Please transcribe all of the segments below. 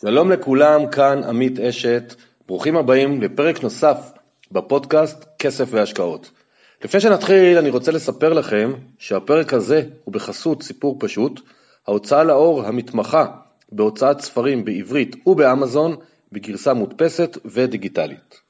שלום לכולם, כאן עמית אשת, ברוכים הבאים לפרק נוסף בפודקאסט כסף והשקעות. לפני שנתחיל אני רוצה לספר לכם שהפרק הזה הוא בחסות סיפור פשוט, ההוצאה לאור המתמחה בהוצאת ספרים בעברית ובאמזון בגרסה מודפסת ודיגיטלית.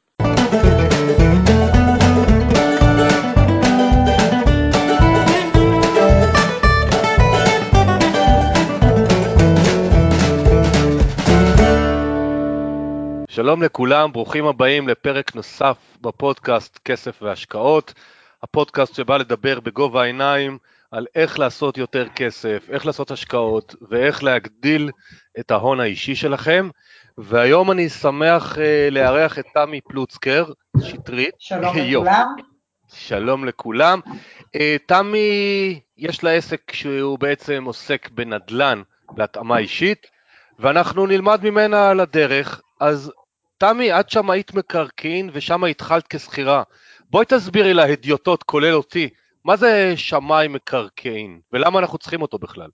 שלום לכולם, ברוכים הבאים לפרק נוסף בפודקאסט כסף והשקעות, הפודקאסט שבא לדבר בגובה העיניים על איך לעשות יותר כסף, איך לעשות השקעות ואיך להגדיל את ההון האישי שלכם. והיום אני שמח uh, לארח את תמי פלוצקר, שטרית. שלום לכולם. שלום לכולם. Uh, תמי, יש לה עסק שהוא בעצם עוסק בנדל"ן להתאמה אישית, ואנחנו נלמד ממנה על הדרך. אז תמי, את שמאית מקרקעין ושם התחלת כשכירה. בואי תסבירי להדיוטות, כולל אותי, מה זה שמאי מקרקעין ולמה אנחנו צריכים אותו בכלל?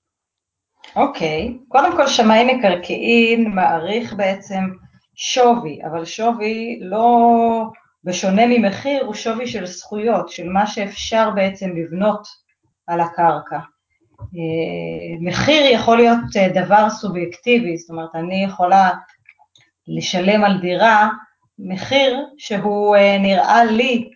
אוקיי, okay. קודם כל שמאי מקרקעין מעריך בעצם שווי, אבל שווי לא, בשונה ממחיר, הוא שווי של זכויות, של מה שאפשר בעצם לבנות על הקרקע. אה, מחיר יכול להיות אה, דבר סובייקטיבי, זאת אומרת, אני יכולה לשלם על דירה מחיר שהוא אה, נראה לי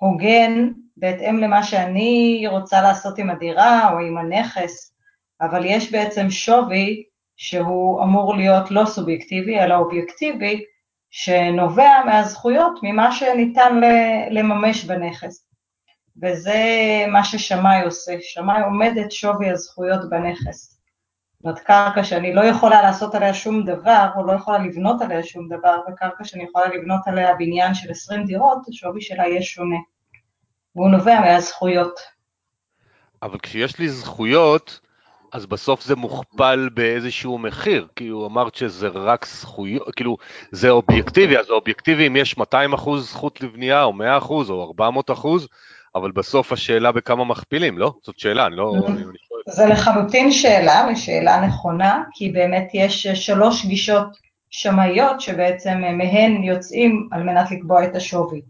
הוגן בהתאם למה שאני רוצה לעשות עם הדירה או עם הנכס, אבל יש בעצם שווי שהוא אמור להיות לא סובייקטיבי אלא אובייקטיבי, שנובע מהזכויות, ממה שניתן לממש בנכס. וזה מה ששמאי עושה, שמאי עומד את שווי הזכויות בנכס. זאת קרקע שאני לא יכולה לעשות עליה שום דבר, או לא יכולה לבנות עליה שום דבר, וקרקע שאני יכולה לבנות עליה בניין של 20 דירות, השווי שלה יהיה שונה. והוא נובע מהזכויות. אבל כשיש לי זכויות, אז בסוף זה מוכפל באיזשהו מחיר, כאילו אמרת שזה רק זכויות, כאילו זה אובייקטיבי, אז אובייקטיבי אם יש 200 אחוז זכות לבנייה, או 100 אחוז, או 400 אחוז, אבל בסוף השאלה בכמה מכפילים, לא? זאת שאלה, אני לא... זה לחלוטין שאלה, ושאלה נכונה, כי באמת יש שלוש גישות שמאיות שבעצם מהן יוצאים על מנת לקבוע את השווי.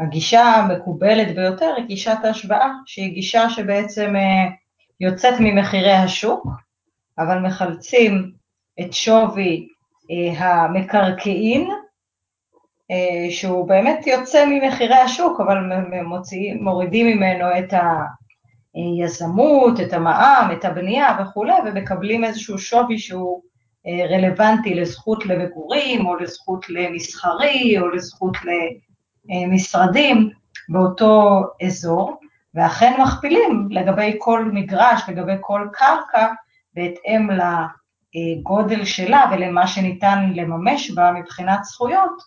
הגישה המקובלת ביותר היא גישת ההשוואה, שהיא גישה שבעצם אה, יוצאת ממחירי השוק, אבל מחלצים את שווי אה, המקרקעין אה, שהוא באמת יוצא ממחירי השוק, אבל מוציאים, מורידים ממנו את היזמות, את המע"מ, את הבנייה וכולי, ומקבלים איזשהו שווי שהוא אה, רלוונטי לזכות למגורים, או לזכות למסחרי, או לזכות למשרדים באותו אזור, ואכן מכפילים לגבי כל מגרש, לגבי כל קרקע, בהתאם לגודל שלה ולמה שניתן לממש בה מבחינת זכויות,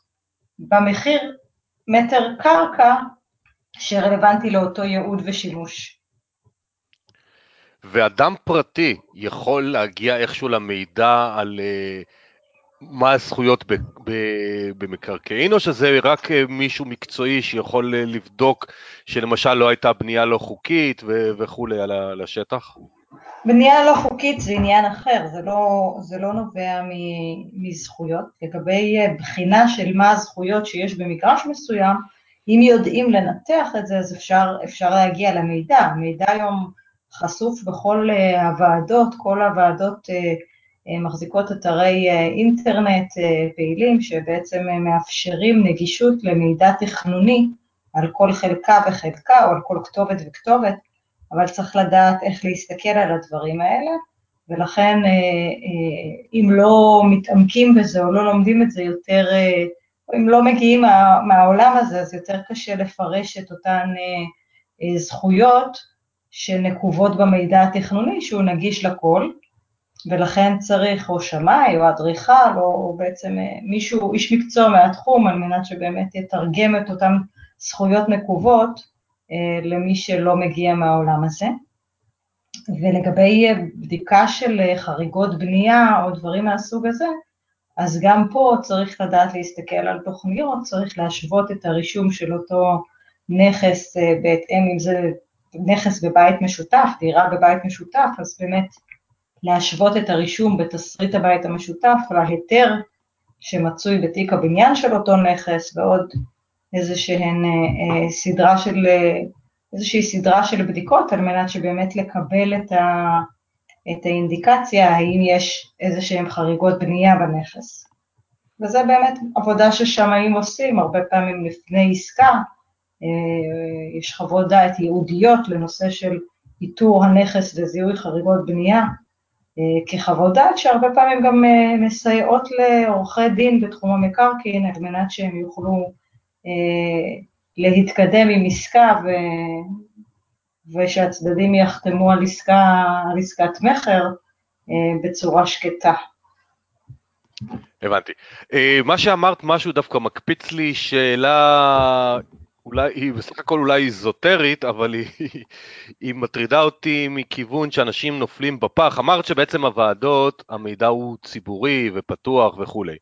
במחיר מטר קרקע שרלוונטי לאותו ייעוד ושימוש. ואדם פרטי יכול להגיע איכשהו למידע על uh, מה הזכויות במקרקעין, או שזה רק uh, מישהו מקצועי שיכול uh, לבדוק שלמשל לא הייתה בנייה לא חוקית וכולי על השטח? בנייה לא חוקית זה עניין אחר, זה לא, זה לא נובע מזכויות. לגבי אה, בחינה של מה הזכויות שיש במגרש מסוים, אם יודעים לנתח את זה, אז אפשר, אפשר להגיע למידע. המידע היום חשוף בכל אה, הוועדות, כל הוועדות אה, מחזיקות אתרי אינטרנט פעילים, שבעצם מאפשרים נגישות למידע תכנוני על כל חלקה וחלקה, או על כל כתובת וכתובת. אבל צריך לדעת איך להסתכל על הדברים האלה, ולכן אה, אה, אם לא מתעמקים בזה או לא לומדים את זה יותר, אה, אם לא מגיעים מה, מהעולם הזה, אז יותר קשה לפרש את אותן זכויות שנקובות במידע התכנוני, שהוא נגיש לכל, ולכן צריך או שמאי או אדריכל או בעצם מישהו, איש מקצוע מהתחום, על מנת שבאמת יתרגם את אותן זכויות נקובות אה, למי שלא מגיע מהעולם הזה. ולגבי אה, בדיקה של אה, חריגות בנייה או דברים מהסוג הזה, אז גם פה צריך לדעת להסתכל על תוכניות, צריך להשוות את הרישום של אותו נכס בהתאם אם זה נכס בבית משותף, דירה בבית משותף, אז באמת להשוות את הרישום בתסריט הבית המשותף להיתר שמצוי בתיק הבניין של אותו נכס ועוד איזשהן אה, סדרה של, איזושהי סדרה של בדיקות על מנת שבאמת לקבל את, ה, את האינדיקציה האם יש איזה שהן חריגות בנייה בנכס. וזה באמת עבודה ששמאים עושים, הרבה פעמים לפני עסקה, אה, יש חוות דעת ייעודיות לנושא של איתור הנכס וזיהוי חריגות בנייה, אה, כחוות דעת שהרבה פעמים גם אה, מסייעות לעורכי דין בתחום המקרקעין על מנת שהם יוכלו להתקדם עם עסקה ו... ושהצדדים יחתמו על, עסקה, על עסקת מכר בצורה שקטה. הבנתי. מה שאמרת, משהו דווקא מקפיץ לי שאלה אולי, היא בסך הכל אולי איזוטרית, אבל היא, היא מטרידה אותי מכיוון שאנשים נופלים בפח. אמרת שבעצם הוועדות, המידע הוא ציבורי ופתוח וכולי.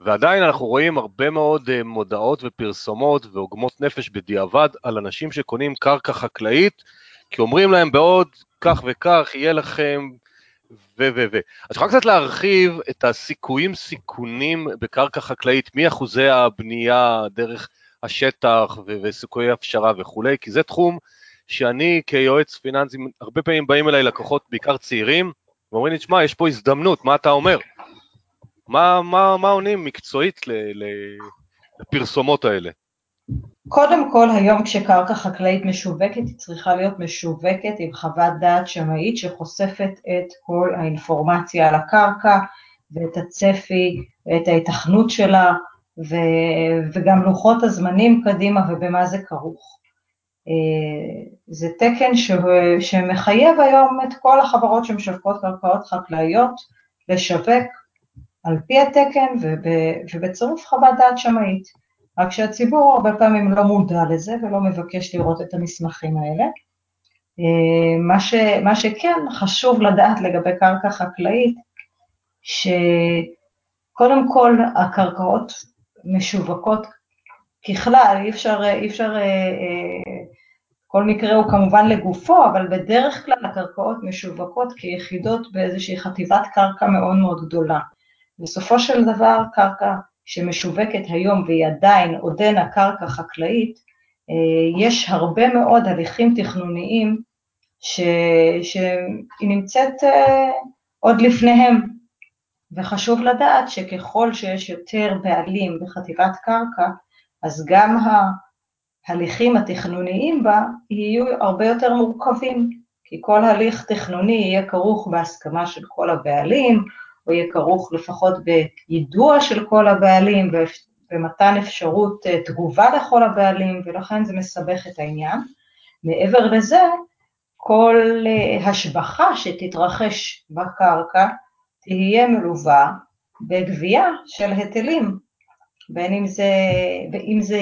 ועדיין אנחנו רואים הרבה מאוד אה, מודעות ופרסומות ועוגמות נפש בדיעבד על אנשים שקונים קרקע חקלאית, כי אומרים להם בעוד כך וכך יהיה לכם ו ו ו. אז יכולה קצת להרחיב את הסיכויים סיכונים בקרקע חקלאית, מאחוזי הבנייה דרך השטח וסיכויי הפשרה וכולי, כי זה תחום שאני כיועץ פיננסי, הרבה פעמים באים אליי לקוחות, בעיקר צעירים, ואומרים לי, תשמע, יש פה הזדמנות, מה אתה אומר? מה, מה, מה עונים מקצועית ל, ל, לפרסומות האלה? קודם כל, היום כשקרקע חקלאית משווקת, היא צריכה להיות משווקת עם חוות דעת שמאית שחושפת את כל האינפורמציה על הקרקע ואת הצפי ואת ההיתכנות שלה ו- וגם לוחות הזמנים קדימה ובמה זה כרוך. אה, זה תקן ש- שמחייב היום את כל החברות שמשווקות קרקעות חקלאיות לשווק על פי התקן וב- ובצירוף חוות דעת שמאית. רק שהציבור הרבה פעמים לא מודע לזה ולא מבקש לראות את המסמכים האלה. אה, מה, ש, מה שכן חשוב לדעת לגבי קרקע חקלאית, שקודם כל הקרקעות משווקות ככלל, אי אפשר, אי אפשר, אה, אה, כל מקרה הוא כמובן לגופו, אבל בדרך כלל הקרקעות משווקות כיחידות באיזושהי חטיבת קרקע מאוד מאוד גדולה. בסופו של דבר, קרקע שמשווקת היום והיא עדיין עודנה קרקע חקלאית, אה, יש הרבה מאוד הליכים תכנוניים. שהיא נמצאת עוד לפניהם, וחשוב לדעת שככל שיש יותר בעלים בחטיבת קרקע, אז גם ההליכים התכנוניים בה יהיו הרבה יותר מורכבים, כי כל הליך תכנוני יהיה כרוך בהסכמה של כל הבעלים, או יהיה כרוך לפחות ביידוע של כל הבעלים ומתן אפשרות אה, תגובה לכל הבעלים, ולכן זה מסבך את העניין. מעבר לזה, כל אה, השבחה שתתרחש בקרקע תהיה מלווה בגבייה של היטלים, בין אם זה, אם זה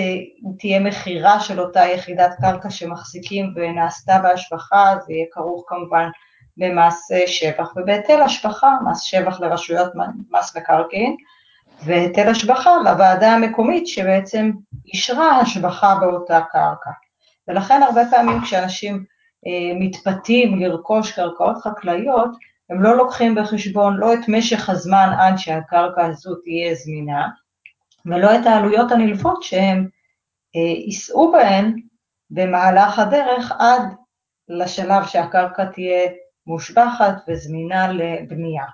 תהיה מכירה של אותה יחידת קרקע שמחזיקים ונעשתה בהשבחה, זה יהיה כרוך כמובן במס שבח ובהיטל השבחה, מס שבח לרשויות מס מקרקעין, והיטל השבחה לוועדה המקומית שבעצם אישרה השבחה באותה קרקע. ולכן הרבה פעמים כשאנשים אה, מתפתים לרכוש קרקעות חקלאיות, הם לא לוקחים בחשבון לא את משך הזמן עד שהקרקע הזו תהיה זמינה, ולא את העלויות הנלוות שהם אה, יישאו בהן במהלך הדרך עד לשלב שהקרקע תהיה מושבחת וזמינה לבנייה.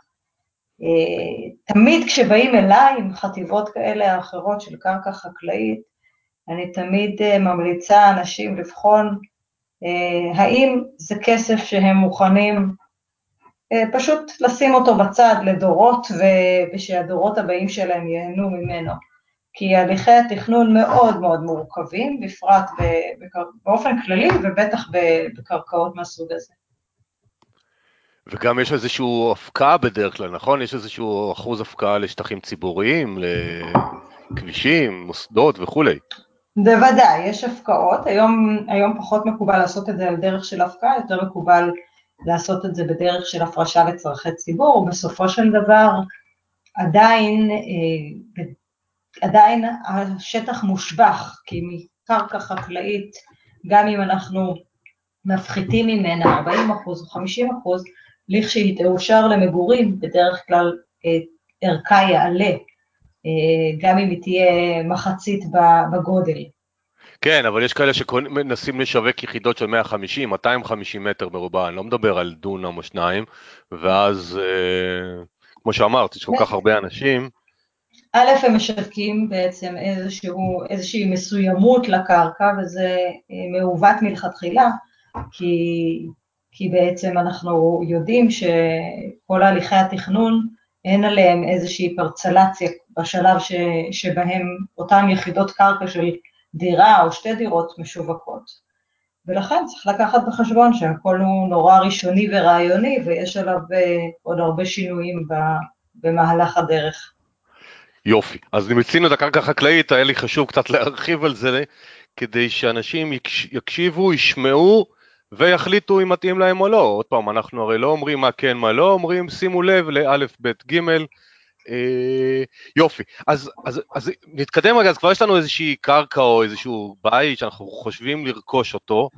אה, תמיד כשבאים אליי עם חטיבות כאלה או אחרות של קרקע חקלאית, אני תמיד אה, ממליצה אנשים לבחון האם זה כסף שהם מוכנים פשוט לשים אותו בצד לדורות ושהדורות הבאים שלהם ייהנו ממנו. כי הליכי התכנון מאוד מאוד מורכבים, בפרט באופן כללי ובטח בקרקעות מהסוג הזה. וגם יש איזושהי הפקעה בדרך כלל, נכון? יש איזשהו אחוז הפקעה לשטחים ציבוריים, לכבישים, מוסדות וכולי. בוודאי, יש הפקעות. היום, היום פחות מקובל לעשות את זה על דרך של הפקעה, יותר מקובל לעשות את זה בדרך של הפרשה לצורכי ציבור, ובסופו של דבר עדיין, אה, עדיין השטח מושבח, כי מקרקע חקלאית, גם אם אנחנו מפחיתים ממנה 40 אחוז או 50 אחוז, לכשהיא תאושר למגורים, בדרך כלל ערכה יעלה, גם אם היא תהיה מחצית בגודל. כן, אבל יש כאלה שמנסים לשווק יחידות של 150, 250 מטר מרובע, אני לא מדבר על דונם או שניים, ואז, אה, כמו שאמרת, יש כל כך הרבה אנשים. א', הם משווקים בעצם איזשהו, איזושהי מסוימות לקרקע, וזה אה, מעוות מלכתחילה, כי, כי בעצם אנחנו יודעים שכל הליכי התכנון, אין עליהם איזושהי פרצלציה בשלב ש, שבהם אותן יחידות קרקע של דירה או שתי דירות משווקות. ולכן צריך לקחת בחשבון שהכל הוא נורא ראשוני ורעיוני, ויש עליו אה, עוד הרבה שינויים במהלך הדרך. יופי. אז מיצינו את הקרקע החקלאית, היה לי חשוב קצת להרחיב על זה, כדי שאנשים יקשיבו, ישמעו ויחליטו אם מתאים להם או לא. עוד פעם, אנחנו הרי לא אומרים מה כן, מה לא, אומרים שימו לב לאלף, בית, גימל. אה, יופי, אז, אז, אז נתקדם רגע, אז כבר יש לנו איזושהי קרקע או איזשהו בית שאנחנו חושבים לרכוש אותו.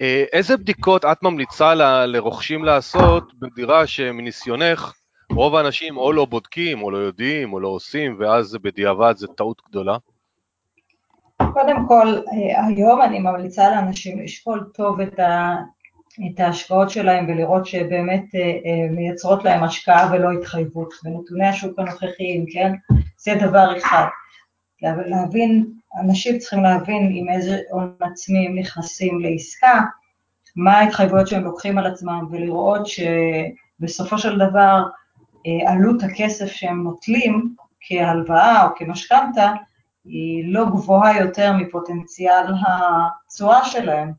אה, איזה בדיקות את ממליצה ל, לרוכשים לעשות בדירה שמניסיונך רוב האנשים או לא בודקים או לא יודעים או לא עושים ואז בדיעבד זה טעות גדולה? קודם כל, אה, היום אני ממליצה לאנשים לשקול טוב את, ה, את ההשקעות שלהם ולראות שבאמת אה, אה, מייצרות להם השקעה ולא התחייבות. ונתוני השוק הנוכחיים, כן? זה דבר אחד. להבין, אנשים צריכים להבין עם איזה הון עצמי הם נכנסים לעסקה, מה ההתחייבויות שהם לוקחים על עצמם, ולראות שבסופו של דבר עלות הכסף שהם נוטלים כהלוואה או כמשכנתה, היא לא גבוהה יותר מפוטנציאל התשואה שלהם.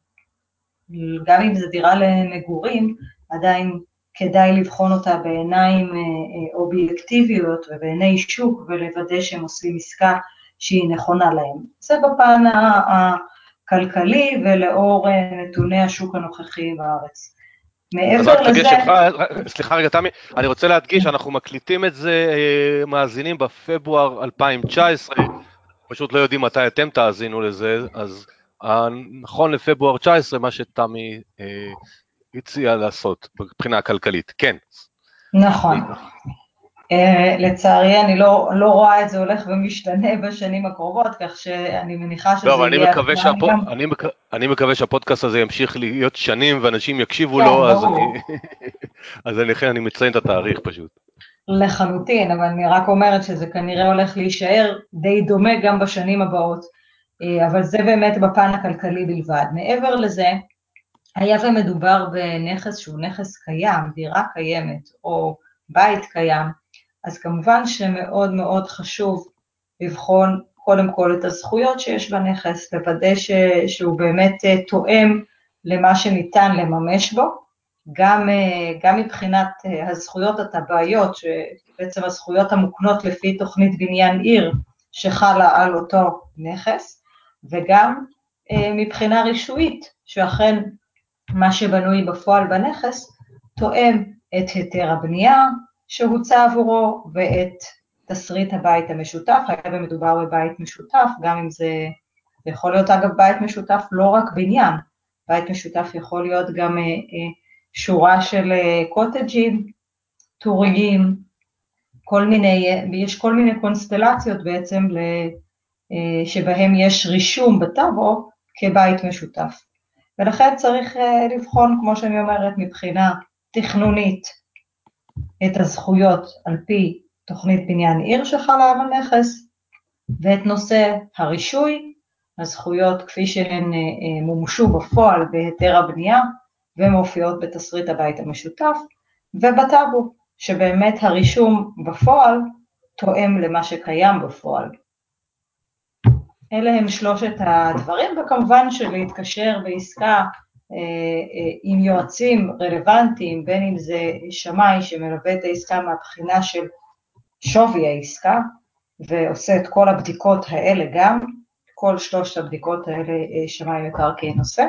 גם אם זו דירה למגורים, עדיין כדאי לבחון אותה בעיניים אה, אה, אובייקטיביות ובעיני שוק ולוודא שהם עושים עסקה שהיא נכונה להם. זה בפן הכלכלי ולאור אה, נתוני השוק הנוכחי בארץ. מעבר לזה... סליחה רגע, תמי, אני רוצה להדגיש, אנחנו מקליטים את זה, מאזינים בפברואר 2019, פשוט לא יודעים מתי אתם תאזינו לזה, אז נכון לפברואר 19, מה שתמי אה, הציעה לעשות מבחינה הכלכלית, כן. נכון. Uh, לצערי אני לא, לא רואה את זה הולך ומשתנה בשנים הקרובות, כך שאני מניחה שזה לא, יהיה... אני שהפו... גם... אני, מק... אני מקווה שהפודקאסט הזה ימשיך להיות שנים ואנשים יקשיבו כן, לו, אז אני... אז לכן אני מציין את התאריך פשוט. לחלוטין, אבל אני רק אומרת שזה כנראה הולך להישאר די דומה גם בשנים הבאות. אה, אבל זה באמת בפן הכלכלי בלבד. מעבר לזה, היה ומדובר בנכס שהוא נכס קיים, דירה קיימת או בית קיים, אז כמובן שמאוד מאוד חשוב לבחון קודם כל את הזכויות שיש בנכס, לוודא ש, שהוא באמת אה, תואם למה שניתן לממש בו, גם, אה, גם מבחינת הזכויות הטבעיות, שבעצם הזכויות המוקנות לפי תוכנית בניין עיר שחלה על אותו נכס, וגם אה, מבחינה רישויית, שאכן מה שבנוי בפועל בנכס תואם את היתר הבנייה שהוצא עבורו ואת תסריט הבית המשותף, היה ומדובר בבית משותף, גם אם זה, זה יכול להיות אגב בית משותף לא רק בניין, בית משותף יכול להיות גם אה, אה, שורה של אה, קוטג'ים, טוריים, כל מיני, יש כל מיני קונסטלציות בעצם אה, שבהם יש רישום בטאבו כבית משותף. ולכן צריך אה, לבחון, כמו שאני אומרת, מבחינה תכנונית את הזכויות על פי תוכנית בניין עיר שחלה על הנכס, ואת נושא הרישוי, הזכויות כפי שהן אה, מומשו בפועל בהיתר הבנייה ומופיעות בתסריט הבית המשותף, ובטאבו, שבאמת הרישום בפועל תואם למה שקיים בפועל. אלה הם שלושת הדברים, וכמובן שלהתקשר בעסקה אה, אה, עם יועצים רלוונטיים, בין אם זה שמאי שמלווה את העסקה מהבחינה של שווי העסקה, ועושה את כל הבדיקות האלה גם, כל שלושת הבדיקות האלה אה, שמאי מקרקעין עושה,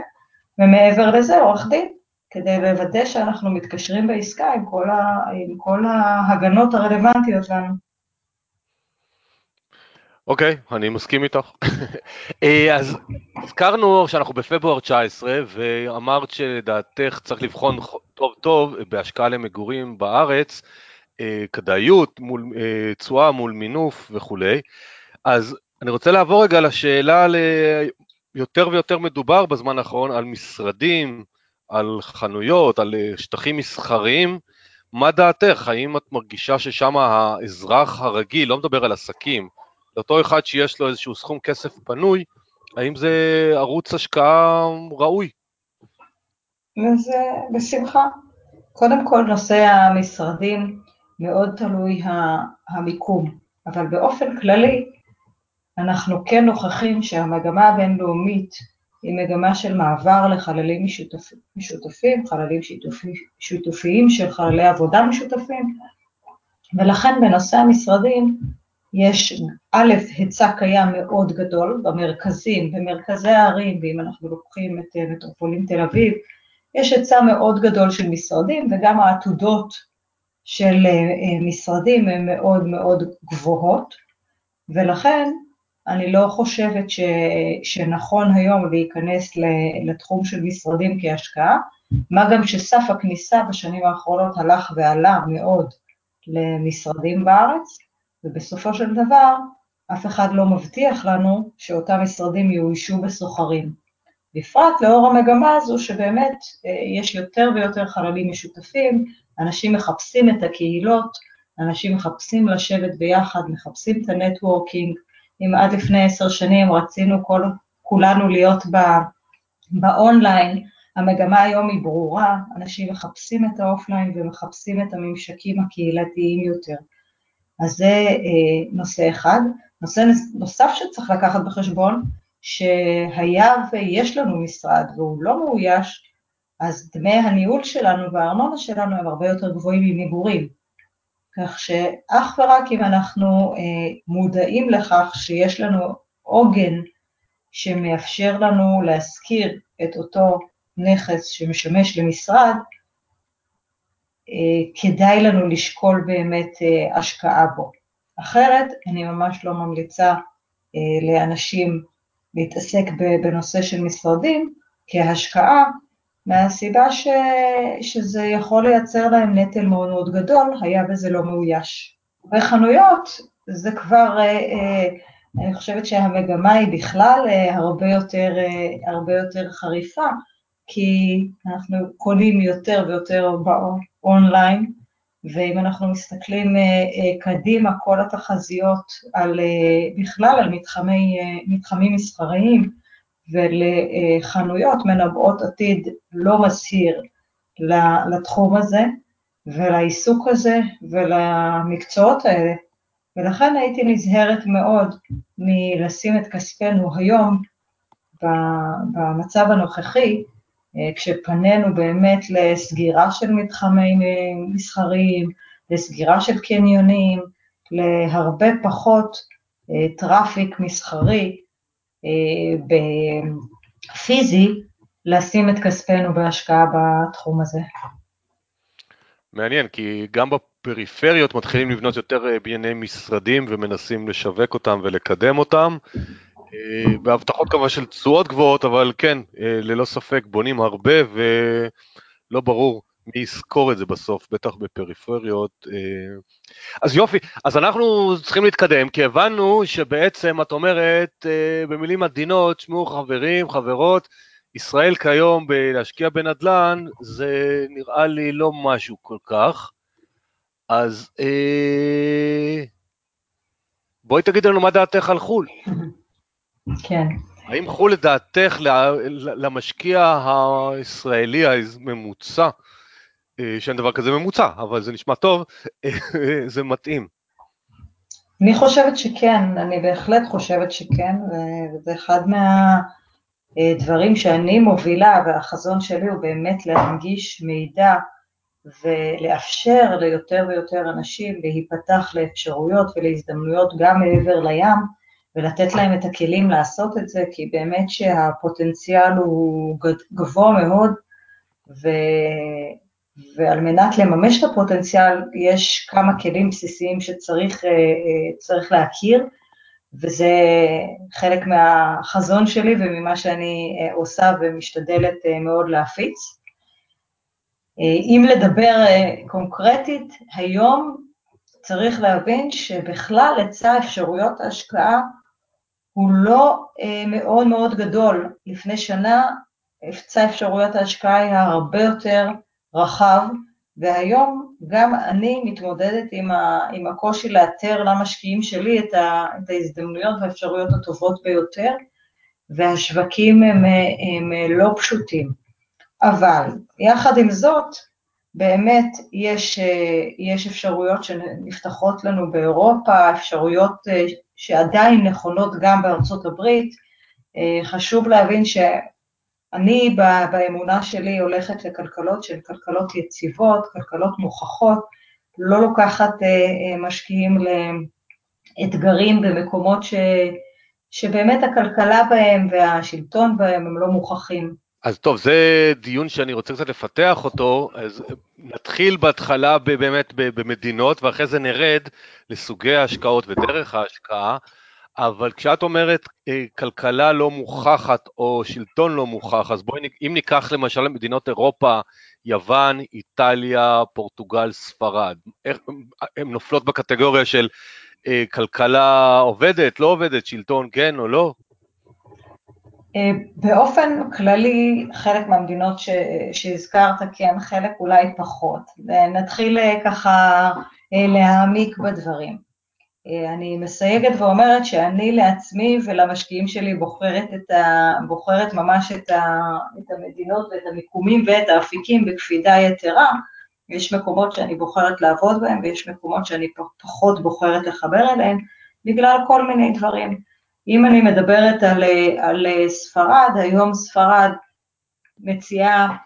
ומעבר לזה עורך דין, כדי לוודא שאנחנו מתקשרים בעסקה עם כל, ה, עם כל ההגנות הרלוונטיות לנו. אוקיי, okay, אני מסכים איתך. אה, אז הזכרנו שאנחנו בפברואר 19, ואמרת שלדעתך צריך לבחון טוב טוב בהשקעה למגורים בארץ, אה, כדאיות, מול אה, תשואה מול מינוף וכולי. אז אני רוצה לעבור רגע לשאלה ליותר ויותר מדובר בזמן האחרון על משרדים, על חנויות, על שטחים מסחריים. מה דעתך? האם את מרגישה ששם האזרח הרגיל, לא מדבר על עסקים, לאותו אחד שיש לו איזשהו סכום כסף פנוי, האם זה ערוץ השקעה ראוי? אז בשמחה. קודם כל נושא המשרדים מאוד תלוי המיקום, אבל באופן כללי אנחנו כן נוכחים שהמגמה הבינלאומית היא מגמה של מעבר לחללים משותפים, משותפים חללים שיתופי, שיתופיים של חללי עבודה משותפים, ולכן בנושא המשרדים יש א', היצע קיים מאוד גדול במרכזים, במרכזי הערים, ואם אנחנו לוקחים את אה, מטרופולין תל אביב, יש היצע מאוד גדול של משרדים, וגם העתודות של אה, אה, משרדים הן מאוד מאוד גבוהות, ולכן אני לא חושבת ש, שנכון היום להיכנס לתחום של משרדים כהשקעה, מה גם שסף הכניסה בשנים האחרונות הלך ועלה מאוד למשרדים בארץ, ובסופו של דבר אף אחד לא מבטיח לנו שאותם משרדים יאוישו בסוחרים. בפרט לאור המגמה הזו שבאמת אה, יש יותר ויותר חללים משותפים, אנשים מחפשים את הקהילות, אנשים מחפשים לשבת ביחד, מחפשים את ה networking, אם עד לפני עשר שנים רצינו כל, כולנו להיות ב, באונליין, המגמה היום היא ברורה, אנשים מחפשים את ה offline ומחפשים את הממשקים הקהילתיים יותר. אז זה אה, נושא אחד. נושא נוסף שצריך לקחת בחשבון, שהיה ויש לנו משרד והוא לא מאויש, אז דמי הניהול שלנו והארנונה שלנו הם הרבה יותר גבוהים ממגורים. כך שאך ורק אם אנחנו אה, מודעים לכך שיש לנו עוגן שמאפשר לנו להשכיר את אותו נכס שמשמש למשרד, כדאי לנו לשקול באמת אה, השקעה בו. אחרת, אני ממש לא ממליצה אה, לאנשים להתעסק בנושא של משרדים כהשקעה, מהסיבה ש... שזה יכול לייצר להם נטל מאוד מאוד גדול, היה וזה לא מאויש. בחנויות זה כבר, אני חושבת שהמגמה היא בכלל הרבה יותר, הרבה יותר חריפה, כי אנחנו קונים יותר ויותר אונליין, ואם אנחנו מסתכלים אה, אה, קדימה, כל התחזיות על, אה, בכלל על מתחמי, מתחמים מסחריים ולחנויות מנבאות עתיד לא מזהיר לתחום הזה ולעיסוק הזה ולמקצועות האלה, ולכן הייתי נזהרת מאוד מלשים את כספנו היום במצב הנוכחי כשפנינו באמת לסגירה של מתחמים מסחריים, לסגירה של קניונים, להרבה פחות אה, traffic מסחרי אה, פיזי, לשים את כספנו בהשקעה בתחום הזה. מעניין, כי גם בפריפריות מתחילים לבנות יותר בנייני משרדים ומנסים לשווק אותם ולקדם אותם, אה, בהבטחות כמובן של תשואות גבוהות, אבל כן, אה, ללא ספק בונים הרבה ולא ברור מי יזכור את זה בסוף, בטח בפריפריות. אה. אז יופי, אז אנחנו צריכים להתקדם, כי הבנו שבעצם את אומרת במילים עדינות, שמעו חברים, חברות, ישראל כיום בלהשקיע בנדל"ן זה נראה לי לא משהו כל כך. אז אה, בואי תגיד לנו מה דעתך על חו"ל. כן. האם חו"ל לדעתך למשקיע הישראלי הממוצע, אה, שאין דבר כזה ממוצע, אבל זה נשמע טוב, זה מתאים? אני חושבת שכן, אני בהחלט חושבת שכן, וזה אחד מהדברים שאני מובילה, והחזון שלי הוא באמת להנגיש מידע ולאפשר ליותר ויותר אנשים להיפתח לאפשרויות ולהזדמנויות גם מעבר לים, ולתת להם את הכלים לעשות את זה, כי באמת שהפוטנציאל הוא גבוה מאוד, ו... ועל מנת לממש את הפוטנציאל יש כמה כלים בסיסיים שצריך אה, להכיר, וזה חלק מהחזון שלי וממה שאני עושה ומשתדלת מאוד להפיץ. אם לדבר קונקרטית, היום צריך להבין שבכלל היצע אפשרויות ההשקעה הוא לא מאוד מאוד גדול. לפני שנה היצע אפשרויות ההשקעה היה הרבה יותר רחב, והיום גם אני מתמודדת עם, ה, עם הקושי לאתר למשקיעים שלי את, ה, את ההזדמנויות והאפשרויות הטובות ביותר, והשווקים הם, הם לא פשוטים. אבל יחד עם זאת, באמת יש, יש אפשרויות שנפתחות לנו באירופה, אפשרויות שעדיין נכונות גם בארצות הברית. חשוב להבין שאני באמונה שלי הולכת לכלכלות שהן כלכלות יציבות, כלכלות מוכחות, לא לוקחת משקיעים לאתגרים במקומות ש, שבאמת הכלכלה בהם והשלטון בהם הם לא מוכחים. אז טוב, זה דיון שאני רוצה קצת לפתח אותו, אז נתחיל בהתחלה באמת במדינות ואחרי זה נרד לסוגי ההשקעות ודרך ההשקעה, אבל כשאת אומרת כלכלה לא מוכחת או שלטון לא מוכח, אז בואי, אם ניקח למשל מדינות אירופה, יוון, איטליה, פורטוגל, ספרד, הן נופלות בקטגוריה של כלכלה עובדת, לא עובדת, שלטון כן או לא? באופן כללי, חלק מהמדינות ש, שהזכרת כן, חלק אולי פחות. נתחיל ככה להעמיק בדברים. אני מסייגת ואומרת שאני לעצמי ולמשקיעים שלי בוחרת, ה, בוחרת ממש את, ה, את המדינות ואת המיקומים ואת האפיקים בקפידה יתרה. יש מקומות שאני בוחרת לעבוד בהם ויש מקומות שאני פחות בוחרת לחבר אליהם, בגלל כל מיני דברים. אם אני מדברת על, על ספרד, היום ספרד מציעה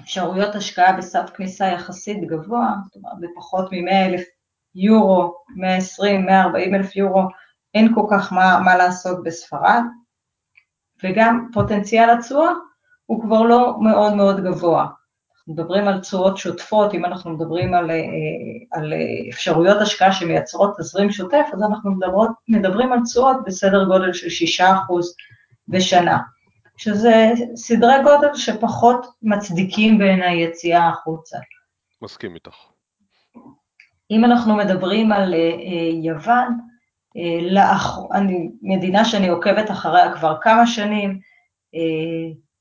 אפשרויות השקעה בסף כניסה יחסית גבוה, זאת אומרת בפחות מ-100 אלף יורו, 120, 140 אלף יורו, אין כל כך מה, מה לעשות בספרד, וגם פוטנציאל התשואה הוא כבר לא מאוד מאוד גבוה. מדברים על תשואות שוטפות, אם אנחנו מדברים על, אה, על אפשרויות השקעה שמייצרות תזרים שוטף, אז אנחנו מדברות, מדברים על תשואות בסדר גודל של 6% בשנה, שזה סדרי גודל שפחות מצדיקים בעיניי יציאה החוצה. מסכים איתך. אם אנחנו מדברים על אה, יוון, אה, לאח... אני, מדינה שאני עוקבת אחריה כבר כמה שנים,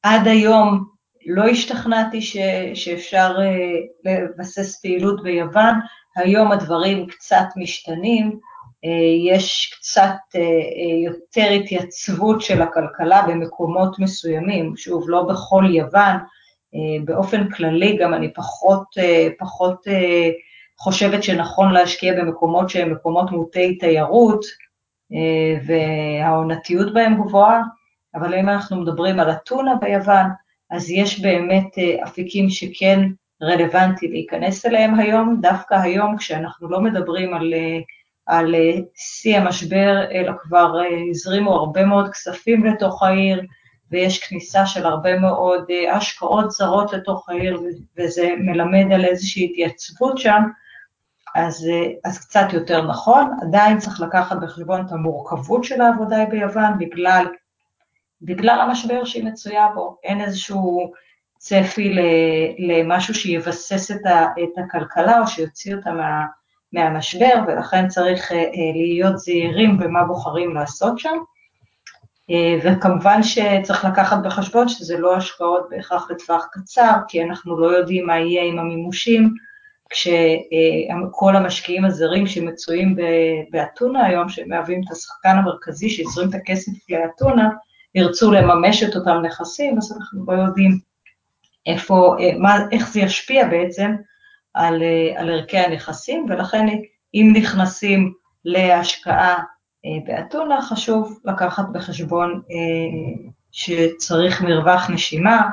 עד היום לא השתכנעתי ש, שאפשר uh, לבסס פעילות ביוון, היום הדברים קצת משתנים, uh, יש קצת uh, יותר התייצבות של הכלכלה במקומות מסוימים, שוב, לא בכל יוון, uh, באופן כללי גם אני פחות, uh, פחות uh, חושבת שנכון להשקיע במקומות שהם מקומות מוטי תיירות, והעונתיות בהם גבוהה, אבל אם אנחנו מדברים על אתונה ביוון, אז יש באמת אה, אפיקים שכן רלוונטי להיכנס אליהם היום, דווקא היום כשאנחנו לא מדברים על, אה, על אה, שיא המשבר, אלא כבר הזרימו הרבה מאוד כספים לתוך העיר, ויש כניסה של הרבה מאוד השקעות זרות לתוך העיר, וזה מלמד על איזושהי התייצבות שם, אז, אז קצת יותר נכון. עדיין צריך לקחת בחשבון את המורכבות של העבודה ביוון, בגלל בגלל המשבר שהיא מצויה בו, אין איזשהו צפי למשהו שיבסס את, את הכלכלה או שיוציא אותה מה, מהמשבר, ולכן צריך אה, להיות זהירים במה בוחרים לעשות שם. אה, וכמובן שצריך לקחת בחשבון שזה לא השקעות בהכרח לטווח קצר, כי אנחנו לא יודעים מה יהיה עם המימושים, כשכל המשקיעים הזרים שמצויים באתונה היום, שמהווים את השחקן המרכזי שיזרים את הכסף לאתונה, ירצו לממש את אותם נכסים, אז אנחנו לא יודעים איפה, אה, מה, איך זה ישפיע בעצם על, אה, על ערכי הנכסים, ולכן אם נכנסים להשקעה אה, באתונה, חשוב לקחת בחשבון שצריך מרווח נשימה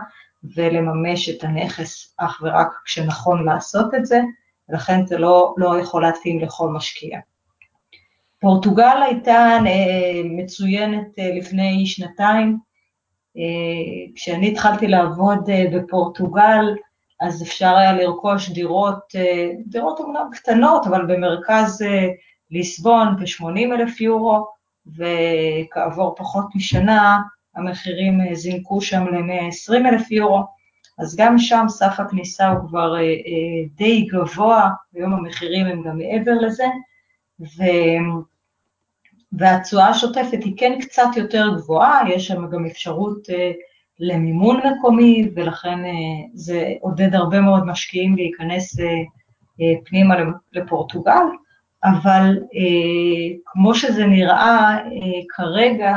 ולממש את הנכס אך ורק כשנכון לעשות את זה, ולכן זה לא, לא יכול להתאים לכל משקיע. פורטוגל הייתה אה, מצוינת אה, לפני שנתיים. אה, כשאני התחלתי לעבוד בפורטוגל, אז אפשר היה לרכוש דירות, דירות אומנם קטנות, אבל במרכז ליסבון ב-80 אלף יורו, וכעבור פחות משנה המחירים זינקו שם ל-120 אלף יורו, אז גם שם סף הכניסה הוא כבר די גבוה, היום המחירים הם גם מעבר לזה, ו... והתשואה השוטפת היא כן קצת יותר גבוהה, יש שם גם אפשרות למימון מקומי, ולכן זה עודד הרבה מאוד משקיעים להיכנס פנימה לפורטוגל, אבל כמו שזה נראה כרגע,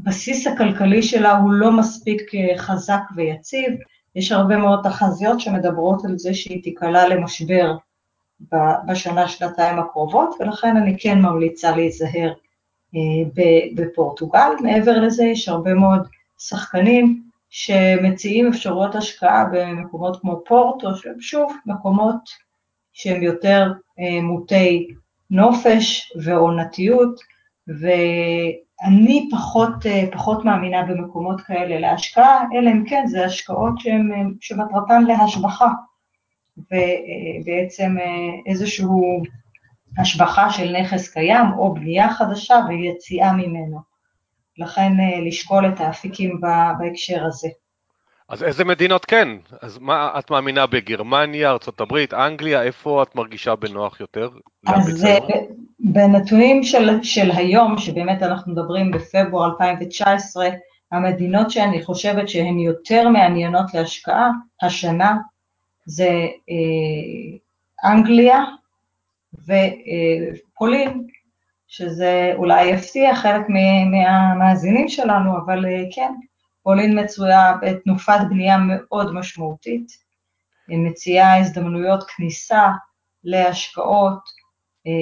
הבסיס הכלכלי שלה הוא לא מספיק חזק ויציב, יש הרבה מאוד תחזיות שמדברות על זה שהיא תיקלע למשבר בשנה-שנתיים הקרובות, ולכן אני כן ממליצה להיזהר בפורטוגל. מעבר לזה, יש הרבה מאוד שחקנים שמציעים אפשרויות השקעה במקומות כמו פורטו, שהם שוב מקומות שהם יותר מוטי נופש ועונתיות, ואני פחות, פחות מאמינה במקומות כאלה להשקעה, אלא אם כן זה השקעות שמטרתן להשבחה, ובעצם איזושהי השבחה של נכס קיים או בנייה חדשה ויציאה ממנו. לכן לשקול את האפיקים בהקשר הזה. אז איזה מדינות כן? אז מה את מאמינה בגרמניה, ארה"ב, אנגליה, איפה את מרגישה בנוח יותר? אז בנתונים של, של היום, שבאמת אנחנו מדברים בפברואר 2019, המדינות שאני חושבת שהן יותר מעניינות להשקעה השנה, זה אה, אנגליה ופולין, שזה אולי יפתיע חלק מהמאזינים שלנו, אבל אה, כן, פולין מצויה בתנופת בנייה מאוד משמעותית, היא מציעה הזדמנויות כניסה להשקעות אה,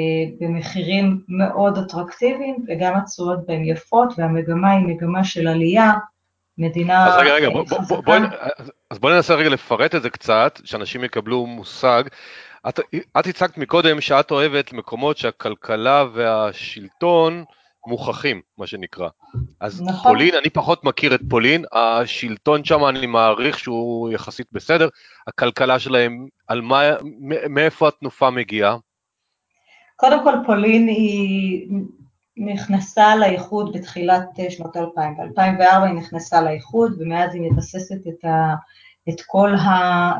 במחירים מאוד אטרקטיביים, וגם התשואות בהן יפות, והמגמה היא מגמה של עלייה, מדינה... אז רגע, רגע, בוא, בוא, בוא, אז בואי ננסה רגע לפרט את זה קצת, שאנשים יקבלו מושג. את, את הצגת מקודם שאת אוהבת מקומות שהכלכלה והשלטון מוכחים, מה שנקרא. אז נכון. פולין, אני פחות מכיר את פולין, השלטון שם אני מעריך שהוא יחסית בסדר, הכלכלה שלהם, על מה, מאיפה התנופה מגיעה? קודם כל פולין היא נכנסה לאיחוד בתחילת שנות 2000, ב-2004 היא נכנסה לאיחוד ומאז היא מבססת את, ה, את כל ה...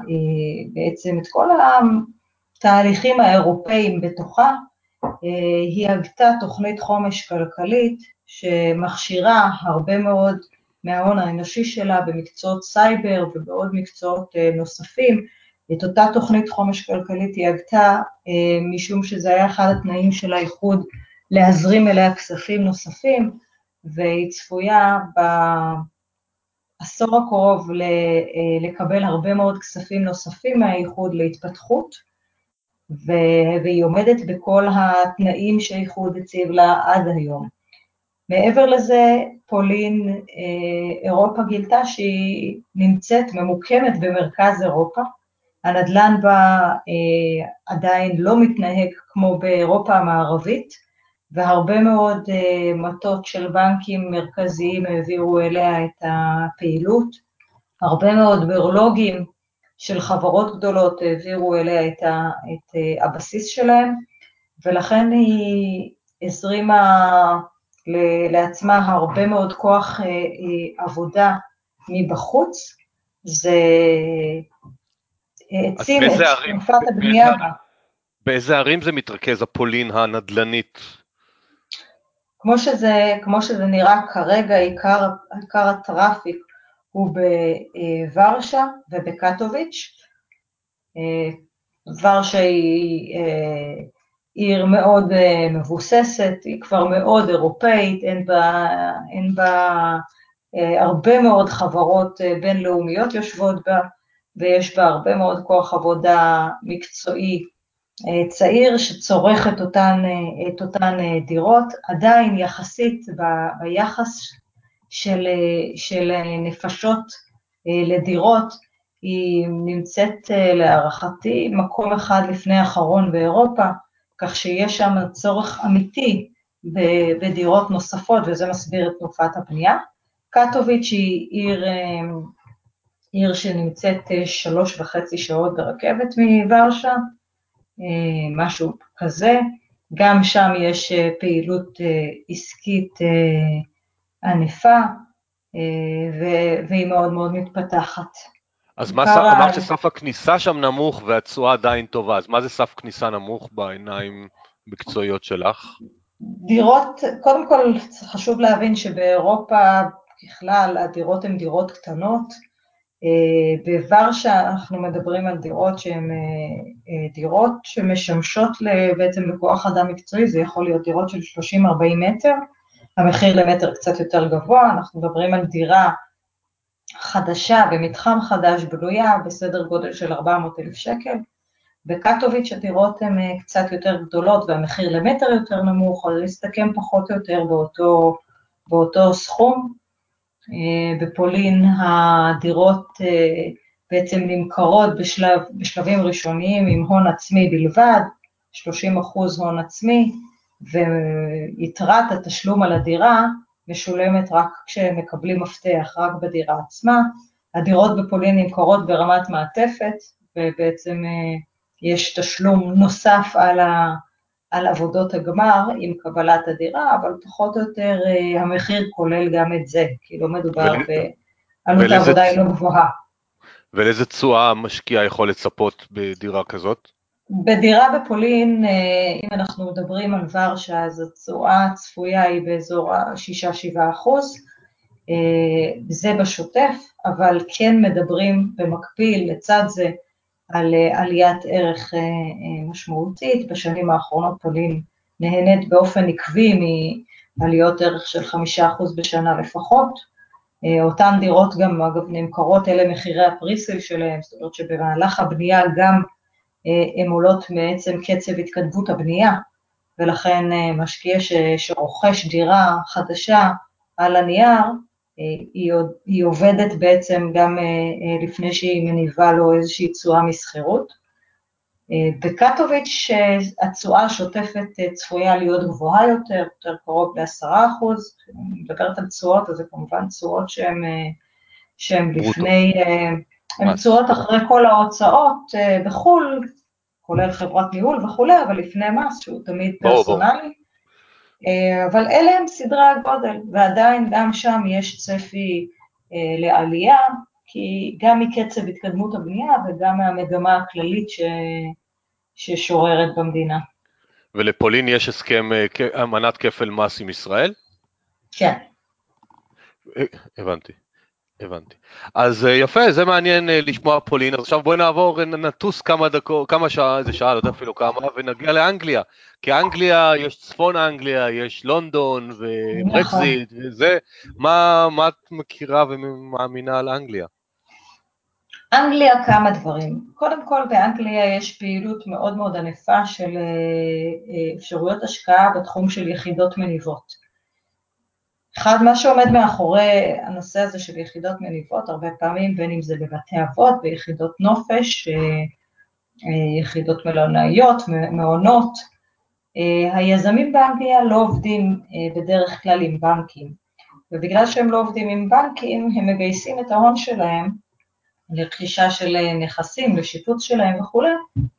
בעצם את כל התהליכים האירופאיים בתוכה, היא הגתה תוכנית חומש כלכלית שמכשירה הרבה מאוד מההון האנושי שלה במקצועות סייבר ובעוד מקצועות נוספים. את אותה תוכנית חומש כלכלית היא הגתה משום שזה היה אחד התנאים של האיחוד להזרים אליה כספים נוספים, והיא צפויה בעשור הקרוב לקבל הרבה מאוד כספים נוספים מהאיחוד להתפתחות, והיא עומדת בכל התנאים שהאיחוד הציב לה עד היום. מעבר לזה, פולין, אירופה גילתה שהיא נמצאת, ממוקמת במרכז אירופה, הנדל"ן בה עדיין לא מתנהג כמו באירופה המערבית, והרבה מאוד מטות של בנקים מרכזיים העבירו אליה את הפעילות, הרבה מאוד ברולוגים של חברות גדולות העבירו אליה את, ה, את הבסיס שלהם, ולכן היא הזרימה לעצמה הרבה מאוד כוח עבודה מבחוץ, זה העצים את תנופת הבנייה בה. באיזה ערים זה מתרכז, הפולין הנדל"נית? כמו שזה, כמו שזה נראה כרגע, עיקר, עיקר הטראפיק הוא בוורשה ובקטוביץ'. ורשה היא עיר מאוד מבוססת, היא כבר מאוד אירופאית, אין בה, אין בה הרבה מאוד חברות בינלאומיות יושבות בה, ויש בה הרבה מאוד כוח עבודה מקצועי צעיר שצורך את אותן, את אותן דירות, עדיין יחסית ב, ביחס של, של נפשות לדירות, היא נמצאת להערכתי מקום אחד לפני האחרון באירופה, כך שיש שם צורך אמיתי בדירות נוספות, וזה מסביר את תנופת הבנייה. קטוביץ' היא עיר, עיר שנמצאת שלוש וחצי שעות ברכבת מוורשה, משהו כזה, גם שם יש פעילות עסקית ענפה, והיא מאוד מאוד מתפתחת. אז מה סף, אמרת שסף הכניסה שם נמוך והתשואה עדיין טובה, אז מה זה סף כניסה נמוך בעיניים מקצועיות שלך? דירות, קודם כל חשוב להבין שבאירופה ככלל הדירות הן דירות קטנות, בוורשה אנחנו מדברים על דירות שהן דירות שמשמשות בעצם לכוח אדם מקצועי, זה יכול להיות דירות של 30-40 מטר, המחיר למטר קצת יותר גבוה, אנחנו מדברים על דירה חדשה במתחם חדש בנויה בסדר גודל של 400,000 שקל. בקטוביץ' הדירות הן קצת יותר גדולות והמחיר למטר יותר נמוך, אבל להסתכם פחות או יותר באותו, באותו סכום. בפולין הדירות בעצם נמכרות בשלב, בשלבים ראשוניים עם הון עצמי בלבד, 30 אחוז הון עצמי, ויתרת התשלום על הדירה משולמת רק כשמקבלים מפתח, רק בדירה עצמה. הדירות בפולין נמכרות ברמת מעטפת, ובעצם יש תשלום נוסף על, ה, על עבודות הגמר עם קבלת הדירה, אבל פחות או יותר המחיר כולל גם את זה, כי לא מדובר. בעלות העבודה היא לא גבוהה. ולאיזה תשואה המשקיע יכול לצפות בדירה כזאת? בדירה בפולין, אם אנחנו מדברים על ורשה, אז התשואה הצפויה היא באזור ה-6-7 אחוז, זה בשוטף, אבל כן מדברים במקביל לצד זה על עליית ערך משמעותית, בשנים האחרונות פולין נהנית באופן עקבי מעליות ערך של 5 אחוז בשנה לפחות, אותן דירות גם אגב נמכרות, אלה מחירי הפריסל שלהם, זאת אומרת שבמהלך הבנייה גם הן עולות מעצם קצב התקדמות הבנייה, ולכן משקיע שרוכש דירה חדשה על הנייר, היא, היא עובדת בעצם גם לפני שהיא מניבה לו איזושהי תשואה משכירות. בקטוביץ' התשואה השוטפת צפויה להיות גבוהה יותר, יותר קרוב ל-10 אחוז, אני מדברת על תשואות, אז זה כמובן תשואות שהן לפני, הן תשואות אחרי כל ההוצאות בחו"ל, כולל חברת ניהול וכולי, אבל לפני מס, שהוא תמיד פרסונלי. אבל אלה הם סדרי הגודל, ועדיין גם שם יש צפי לעלייה, כי גם מקצב התקדמות הבנייה וגם מהמגמה הכללית ש... ששוררת במדינה. ולפולין יש הסכם, אמנת כפל מס עם ישראל? כן. הבנתי. הבנתי. אז יפה, זה מעניין לשמוע פולין, אז עכשיו בואי נעבור, נטוס כמה דקות, כמה שעה, איזה שעה, לא יודע אפילו כמה, ונגיע לאנגליה. כי אנגליה, יש צפון אנגליה, יש לונדון וברקזיט וזה, מה, מה את מכירה ומאמינה על אנגליה? אנגליה כמה דברים. קודם כל, באנגליה יש פעילות מאוד מאוד ענפה של אפשרויות השקעה בתחום של יחידות מניבות. אחד, מה שעומד מאחורי הנושא הזה של יחידות מניבות, הרבה פעמים, בין אם זה בבתי אבות, ביחידות נופש, יחידות מלונאיות, מעונות, היזמים באנגליה לא עובדים בדרך כלל עם בנקים, ובגלל שהם לא עובדים עם בנקים, הם מגייסים את ההון שלהם לרכישה של נכסים, לשיפוץ שלהם וכולי,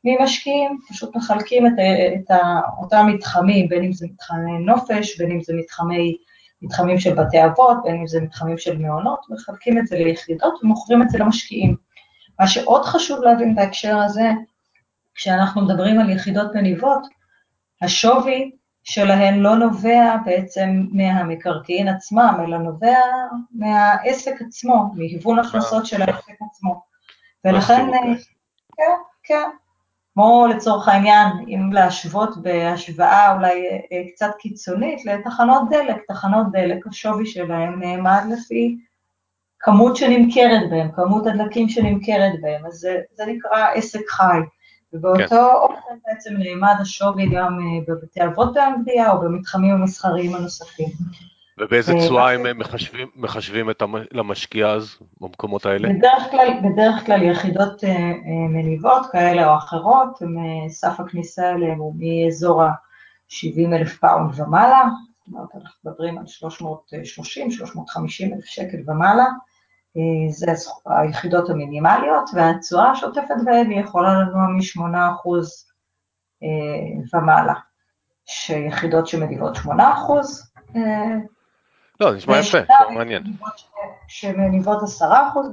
ממשקיעים, פשוט מחלקים את, את אותם מתחמים, בין אם זה מתחמי נופש, בין אם זה מתחמי מתחמים של בתי אבות, בין אם זה מתחמים של מעונות, מחלקים את זה ליחידות ומוכרים את זה למשקיעים. מה שעוד חשוב להבין בהקשר הזה, כשאנחנו מדברים על יחידות מניבות, השווי שלהן לא נובע בעצם מהמקרקעין עצמם, אלא נובע מהעסק עצמו, מהיוון הכנסות של העסק עצמו. ולכן, כן, כן, כמו לצורך העניין, אם להשוות בהשוואה אולי קצת קיצונית לתחנות דלק, תחנות דלק, השווי שלהן נאמד לפי כמות שנמכרת בהן, כמות הדלקים שנמכרת בהן, אז זה, זה נקרא עסק חי. ובאותו כן. אופן בעצם נאמד השווי גם בבתי אבות באנגליה או במתחמים המסחריים הנוספים. ובאיזה צורה הם מחשבים, מחשבים את המשקיע אז במקומות האלה? בדרך כלל, בדרך כלל יחידות מניבות כאלה או אחרות, סף הכניסה אליהם הוא מאזור ה-70 אלף פאונד ומעלה, זאת אומרת, אנחנו מדברים על 330-350 אלף שקל ומעלה, זה היחידות המינימליות, והתשואה השוטפת בהן היא יכולה לנוע מ-8% ומעלה. שיחידות שמניבות 8%. לא, זה נשמע יפה, מעניין. שמניבות 10%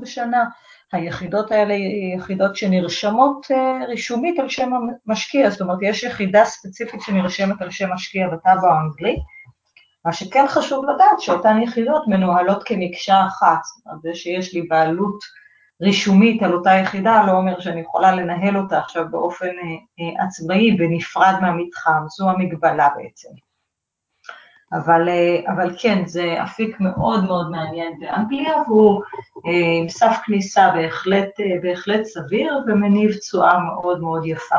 בשנה, היחידות האלה יחידות שנרשמות רישומית על שם המשקיע, זאת אומרת, יש יחידה ספציפית שנרשמת על שם משקיע בטאבו האנגלי, מה שכן חשוב לדעת שאותן יחידות מנוהלות כמקשה אחת, זאת אומרת, זה שיש לי בעלות רישומית על אותה יחידה לא אומר שאני יכולה לנהל אותה עכשיו באופן עצמאי בנפרד מהמתחם, זו המגבלה בעצם. אבל, אבל כן, זה אפיק מאוד מאוד מעניין באנגליה, והוא עם סף כניסה בהחלט, בהחלט סביר ומניב תשואה מאוד מאוד יפה.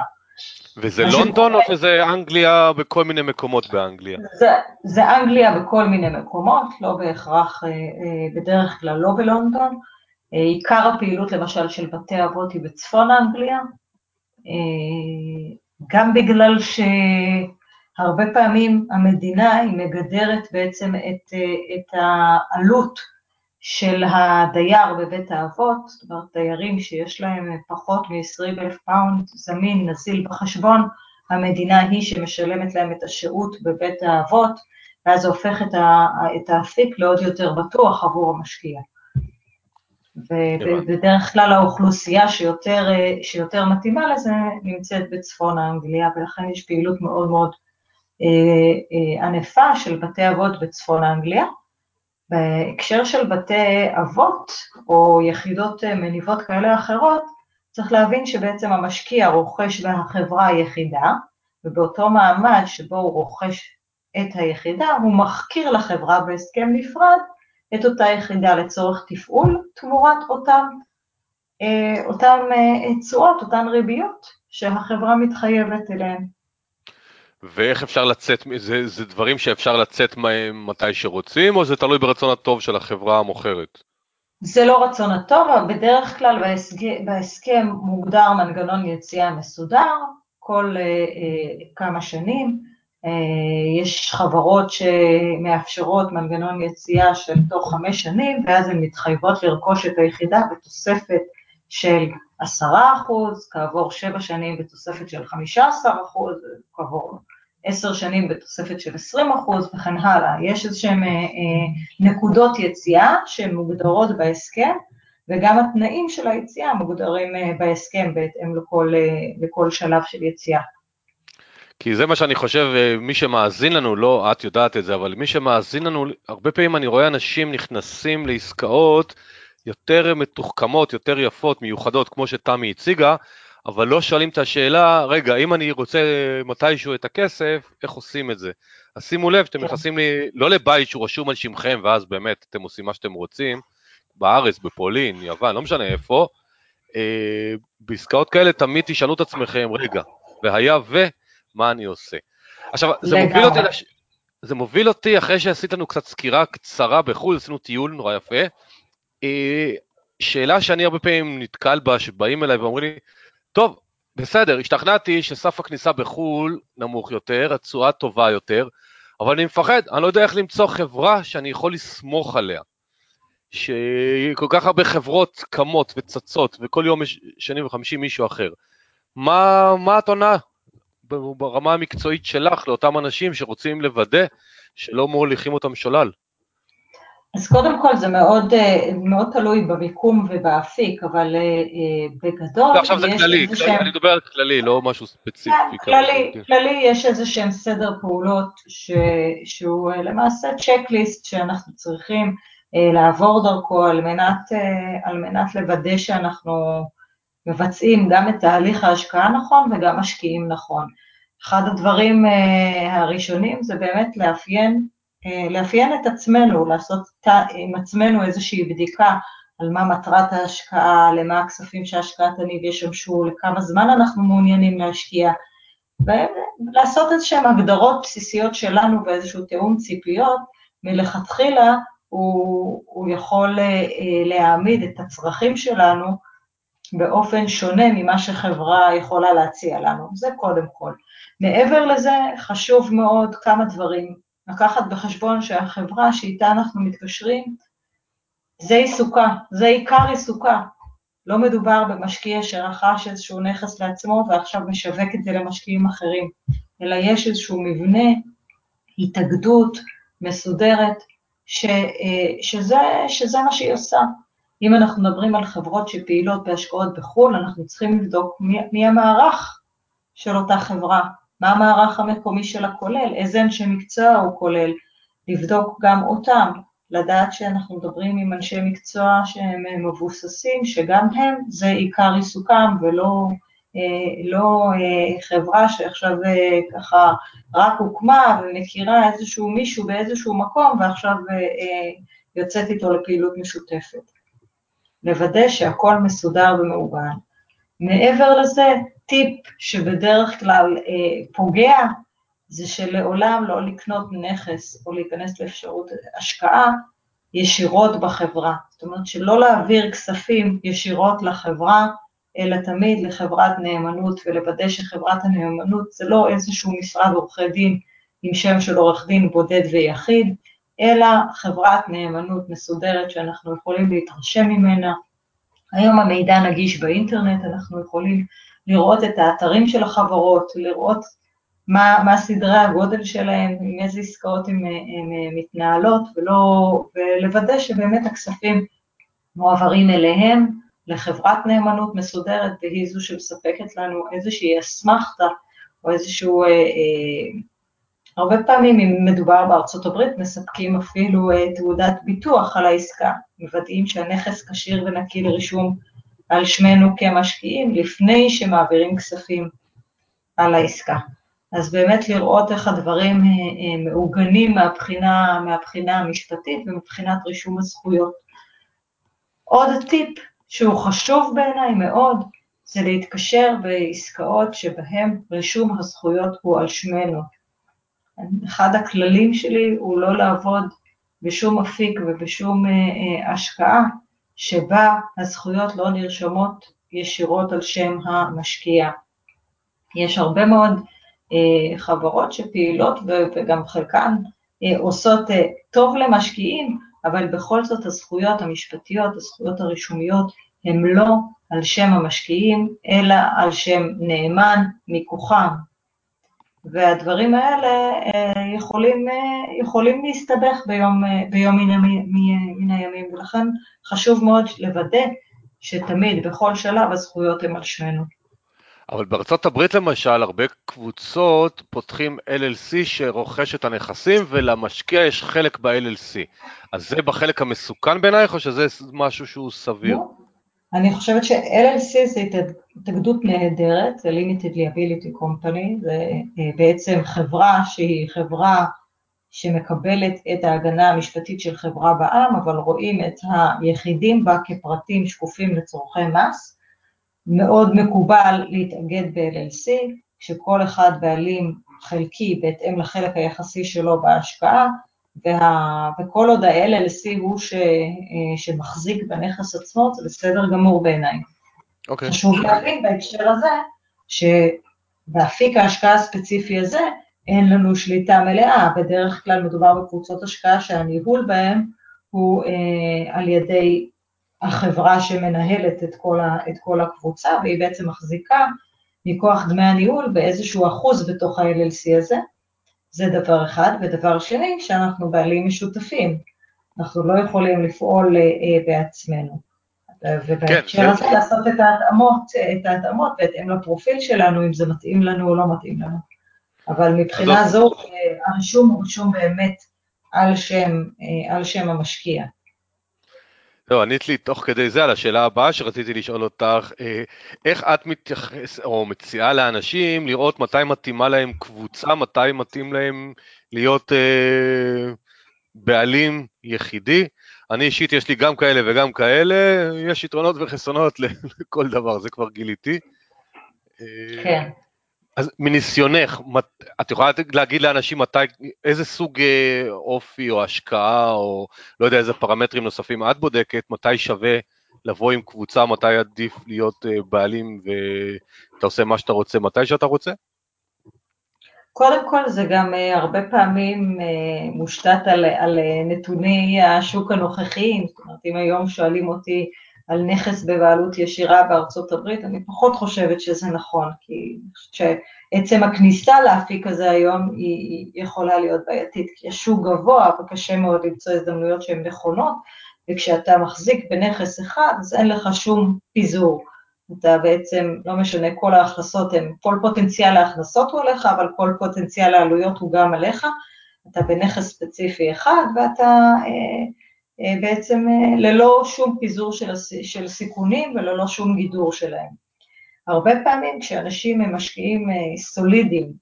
וזה לונדון או שזה אנגליה בכל מיני מקומות באנגליה? זה, זה אנגליה בכל מיני מקומות, לא בהכרח, בדרך כלל לא בלונדון. עיקר הפעילות למשל של בתי אבות היא בצפון אנגליה, גם בגלל שהרבה פעמים המדינה היא מגדרת בעצם את, את העלות של הדייר בבית האבות, זאת אומרת, דיירים שיש להם פחות מ-20 אלף פאונד זמין, נזיל בחשבון, המדינה היא שמשלמת להם את השהות בבית האבות, ואז זה הופך את האפיק לעוד יותר בטוח עבור המשקיע. ובדרך כלל האוכלוסייה שיותר, שיותר מתאימה לזה נמצאת בצפון האנגליה, ולכן יש פעילות מאוד מאוד ענפה של בתי אבות בצפון האנגליה. בהקשר של בתי אבות, או יחידות מניבות כאלה או אחרות, צריך להבין שבעצם המשקיע רוכש בחברה היחידה, ובאותו מעמד שבו הוא רוכש את היחידה, הוא מחכיר לחברה בהסכם נפרד את אותה יחידה לצורך תפעול, תמורת אותן תשואות, אותן ריביות שהחברה מתחייבת אליהן. ואיך אפשר לצאת, זה, זה דברים שאפשר לצאת מהם מתי שרוצים, או זה תלוי ברצון הטוב של החברה המוכרת? זה לא רצון הטוב, אבל בדרך כלל בהסכם, בהסכם מוגדר מנגנון יציאה מסודר, כל uh, uh, כמה שנים, uh, יש חברות שמאפשרות מנגנון יציאה של תוך חמש שנים, ואז הן מתחייבות לרכוש את היחידה בתוספת של עשרה אחוז, כעבור שבע שנים בתוספת של חמישה עשר אחוז, כעבור עשר שנים בתוספת של עשרים אחוז וכן הלאה. יש איזשהן אה, אה, נקודות יציאה שהן מוגדרות בהסכם, וגם התנאים של היציאה מוגדרים אה, בהסכם בהתאם לכל, לכל שלב של יציאה. כי זה מה שאני חושב, מי שמאזין לנו, לא את יודעת את זה, אבל מי שמאזין לנו, הרבה פעמים אני רואה אנשים נכנסים לעסקאות יותר מתוחכמות, יותר יפות, מיוחדות, כמו שתמי הציגה, אבל לא שואלים את השאלה, רגע, אם אני רוצה מתישהו את הכסף, איך עושים את זה? אז שימו לב, אתם כן. נכנסים לי, לא לבית שהוא רשום על שמכם, ואז באמת אתם עושים מה שאתם רוצים, בארץ, בפולין, יוון, לא משנה איפה, אה, בעסקאות כאלה תמיד תשאלו את עצמכם, רגע, והיה ו, מה אני עושה? עכשיו, זה מוביל אותי, לש... זה מוביל אותי, אחרי שעשית לנו קצת סקירה קצרה בחו"ל, עשינו טיול נורא יפה, אה, שאלה שאני הרבה פעמים נתקל בה, שבאים אליי ואומרים לי, טוב, בסדר, השתכנעתי שסף הכניסה בחו"ל נמוך יותר, התשואה טובה יותר, אבל אני מפחד, אני לא יודע איך למצוא חברה שאני יכול לסמוך עליה. שכל כך הרבה חברות קמות וצצות, וכל יום יש שני וחמישי מישהו אחר. מה, מה את עונה ברמה המקצועית שלך לאותם אנשים שרוצים לוודא שלא מוליכים אותם שולל? אז קודם כל זה מאוד, אה, מאוד תלוי במיקום ובאפיק, אבל אה, בגדול לא, עכשיו זה כללי, שהם... אני מדבר על כללי, לא משהו ספציפי. כן, כללי, כן. כללי יש איזה שהם סדר פעולות ש... שהוא אה, למעשה צ'קליסט שאנחנו צריכים לעבור דרכו על מנת, על מנת לוודא שאנחנו מבצעים גם את תהליך ההשקעה נכון וגם משקיעים נכון. אחד הדברים הראשונים זה באמת לאפיין אה, לאפיין את עצמנו, לעשות עם עצמנו איזושהי בדיקה על מה מטרת ההשקעה, למה הכספים שההשקעה תניב ישמשו, לכמה זמן אנחנו מעוניינים להשקיע, ולעשות איזשהן הגדרות בסיסיות שלנו ואיזשהו תיאום ציפיות, מלכתחילה הוא, הוא יכול אה, להעמיד את הצרכים שלנו באופן שונה ממה שחברה יכולה להציע לנו, זה קודם כל. מעבר לזה, חשוב מאוד כמה דברים. לקחת בחשבון שהחברה שאיתה אנחנו מתקשרים, זה עיסוקה, זה עיקר עיסוקה. לא מדובר במשקיע שרכש איזשהו נכס לעצמו ועכשיו משווק את זה למשקיעים אחרים. אלא יש איזשהו מבנה, התאגדות מסודרת, ש, אה, שזה, שזה מה שהיא עושה. אם אנחנו מדברים על חברות שפעילות בהשקעות בחו"ל, אנחנו צריכים לבדוק מי, מי המערך של אותה חברה, מה המערך המקומי שלה כולל, איזה אנשי מקצוע הוא כולל, לבדוק גם אותם, לדעת שאנחנו מדברים עם אנשי מקצוע שהם מבוססים, שגם הם, זה עיקר עיסוקם ולא אה, לא אה, חברה שעכשיו אה, ככה רק הוקמה ומכירה איזשהו מישהו באיזשהו מקום ועכשיו יוצאת איתו לפעילות משותפת. לוודא שהכל מסודר ומעוגן. מעבר לזה, טיפ שבדרך כלל פוגע, זה שלעולם לא לקנות נכס או להיכנס לאפשרות השקעה ישירות בחברה. זאת אומרת שלא להעביר כספים ישירות לחברה, אלא תמיד לחברת נאמנות ולוודא שחברת הנאמנות זה לא איזשהו משרד עורכי דין עם שם של עורך דין בודד ויחיד, אלא חברת נאמנות מסודרת שאנחנו יכולים להתרשם ממנה. היום המידע נגיש באינטרנט, אנחנו יכולים לראות את האתרים של החברות, לראות מה, מה סדרי הגודל שלהם, עם איזה עסקאות הן מתנהלות, ולא, ולוודא שבאמת הכספים מועברים אליהם, לחברת נאמנות מסודרת, והיא זו שמספקת לנו איזושהי אסמכתה או איזשהו, אה, אה, הרבה פעמים אם מדובר בארצות הברית, מספקים אפילו אה, תעודת ביטוח על העסקה, מוודאים שהנכס כשיר ונקי לרישום על שמנו כמשקיעים, לפני שמעבירים כספים על העסקה. אז באמת לראות איך הדברים אה, אה, מעוגנים מהבחינה, מהבחינה המשפטית ומבחינת רישום הזכויות. עוד טיפ שהוא חשוב בעיניי מאוד, זה להתקשר בעסקאות שבהן רישום הזכויות הוא על שמנו. אחד הכללים שלי הוא לא לעבוד בשום אפיק ובשום אה, אה, השקעה שבה הזכויות לא נרשמות ישירות על שם המשקיע. יש הרבה מאוד אה, חברות שפעילות וגם חלקן עושות טוב למשקיעים, אבל בכל זאת הזכויות המשפטיות, הזכויות הרישומיות, הן לא על שם המשקיעים, אלא על שם נאמן מכוחם. והדברים האלה אה, יכולים, אה, יכולים להסתבך ביום, אה, ביום מן, מן הימים, ולכן חשוב מאוד לוודא שתמיד, בכל שלב, הזכויות הן על שמנו. אבל בארצות הברית למשל, הרבה קבוצות פותחים LLC שרוכש את הנכסים ולמשקיע יש חלק ב-LLC. אז זה בחלק המסוכן בעינייך או שזה משהו שהוא סביר? לא. אני חושבת ש-LLC זה התאגדות נהדרת, זה Limited Liability Company, זה אה, בעצם חברה שהיא חברה שמקבלת את ההגנה המשפטית של חברה בעם, אבל רואים את היחידים בה כפרטים שקופים לצורכי מס. מאוד מקובל להתאגד ב-LLC, כשכל אחד בעלים חלקי בהתאם לחלק היחסי שלו בהשקעה, וה... וכל עוד ה-LLC הוא ש... שמחזיק בנכס עצמו, זה בסדר גמור בעיניי. אוקיי. חשוב להבין בהקשר הזה, שבאפיק ההשקעה הספציפי הזה, אין לנו שליטה מלאה, בדרך כלל מדובר בקבוצות השקעה שהניהול בהן הוא אה, על ידי החברה שמנהלת את כל, ה, את כל הקבוצה, והיא בעצם מחזיקה מכוח דמי הניהול באיזשהו אחוז בתוך ה-LLC הזה. זה דבר אחד. ודבר שני, שאנחנו בעלים משותפים. אנחנו לא יכולים לפעול אה, בעצמנו. ובהקשר כן, הזה זה... לעשות את ההתאמות, את ההתאמות בהתאם לפרופיל שלנו, אם זה מתאים לנו או לא מתאים לנו. אבל מבחינה אז... זו, אה, הרישום הוא רישום באמת על שם, אה, על שם המשקיע. לא, ענית לי תוך כדי זה על השאלה הבאה שרציתי לשאול אותך, אה, איך את מתייחס או מציעה לאנשים לראות מתי מתאימה להם קבוצה, מתי מתאים להם להיות אה, בעלים יחידי? אני אישית יש לי גם כאלה וגם כאלה, יש יתרונות וחסרונות לכל דבר, זה כבר גיליתי. אה, כן. אז מניסיונך, את יכולה להגיד לאנשים מתי, איזה סוג אה, אופי או השקעה או לא יודע איזה פרמטרים נוספים את בודקת, מתי שווה לבוא עם קבוצה, מתי עדיף להיות אה, בעלים ואתה עושה מה שאתה רוצה, מתי שאתה רוצה? קודם כל זה גם אה, הרבה פעמים מושתת על, על נתוני השוק הנוכחיים, זאת אומרת אם היום שואלים אותי על נכס בבעלות ישירה בארצות הברית, אני פחות חושבת שזה נכון, כי אני חושבת שעצם הכניסה לאפיק הזה היום היא, היא יכולה להיות בעייתית, כי השוק גבוה וקשה מאוד למצוא הזדמנויות שהן נכונות, וכשאתה מחזיק בנכס אחד, אז אין לך שום פיזור. אתה בעצם, לא משנה, כל ההכנסות הן, כל פוטנציאל ההכנסות הוא עליך, אבל כל פוטנציאל העלויות הוא גם עליך. אתה בנכס ספציפי אחד, ואתה אה, אה, בעצם אה, ללא שום פיזור של, של סיכונים וללא שום גידור שלהם. הרבה פעמים כשאנשים הם משקיעים אה, סולידיים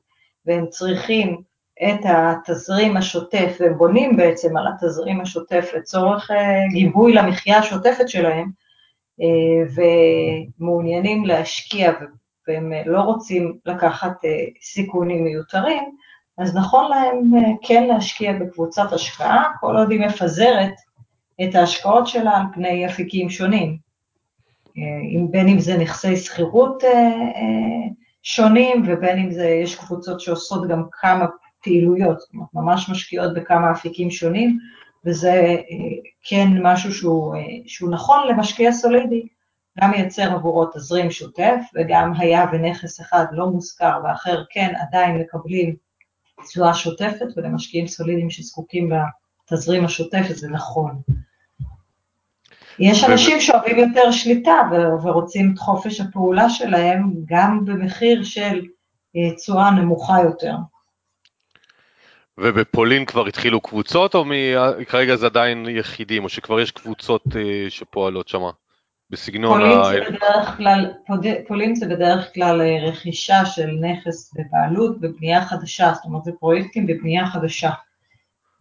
והם צריכים את התזרים השוטף, והם בונים בעצם על התזרים השוטף לצורך אה, גיבוי למחיה השוטפת שלהם, ומעוניינים להשקיע והם לא רוצים לקחת אה, סיכונים מיותרים, אז נכון להם כן להשקיע בקבוצת השקעה, כל עוד היא מפזרת את ההשקעות שלה על פני אפיקים שונים. בין אם זה נכסי שכירות שונים, ובין אם זה, יש קבוצות שעושות גם כמה פעילויות, זאת אומרת, ממש משקיעות בכמה אפיקים שונים, וזה אה, כן משהו שהוא, אה, שהוא נכון למשקיע סולידי, גם מייצר עבורו תזרים שוטף, וגם היה ונכס אחד לא מושכר ואחר כן עדיין מקבלים תשואה שוטפת, ולמשקיעים סולידיים שזקוקים לתזרים השוטף, זה נכון. יש אנשים שאוהבים יותר שליטה ורוצים את חופש הפעולה שלהם גם במחיר של אה, תשואה נמוכה יותר. ובפולין כבר התחילו קבוצות, או כרגע זה עדיין יחידים, או שכבר יש קבוצות אה, שפועלות שם, בסגנון פולין ה... זה בדרך כלל, פולין זה בדרך כלל אה, רכישה של נכס בבעלות בבנייה חדשה, זאת אומרת זה פרויקטים בבנייה חדשה.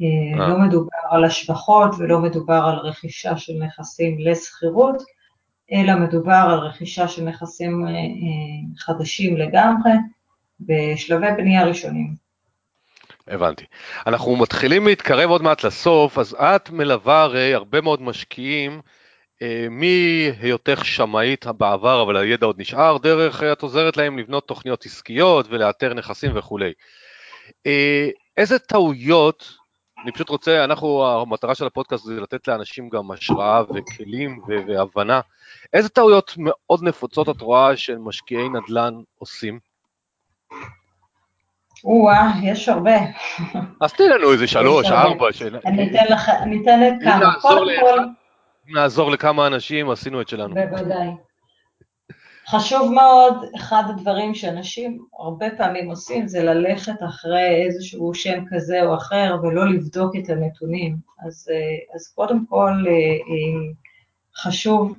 אה, אה. לא מדובר על השבחות ולא מדובר על רכישה של נכסים לשכירות, אלא מדובר על רכישה של נכסים חדשים לגמרי, בשלבי בנייה ראשונים. הבנתי. אנחנו מתחילים להתקרב עוד מעט לסוף, אז את מלווה הרי הרבה מאוד משקיעים אה, מהיותך שמאית בעבר, אבל הידע עוד נשאר, דרך את עוזרת להם לבנות תוכניות עסקיות ולאתר נכסים וכולי. אה, איזה טעויות, אני פשוט רוצה, אנחנו, המטרה של הפודקאסט זה לתת לאנשים גם השראה וכלים והבנה, איזה טעויות מאוד נפוצות את רואה שמשקיעי נדל"ן עושים? או-אה, יש הרבה. אז תני לנו איזה שלוש, ארבע. אני אתן לך, אני אתן כמה. קודם כל... אם נעזור לכמה אנשים, עשינו את שלנו. בוודאי. חשוב מאוד, אחד הדברים שאנשים הרבה פעמים עושים זה ללכת אחרי איזשהו שם כזה או אחר ולא לבדוק את הנתונים. אז, אה, אז קודם כל אה, אה, חשוב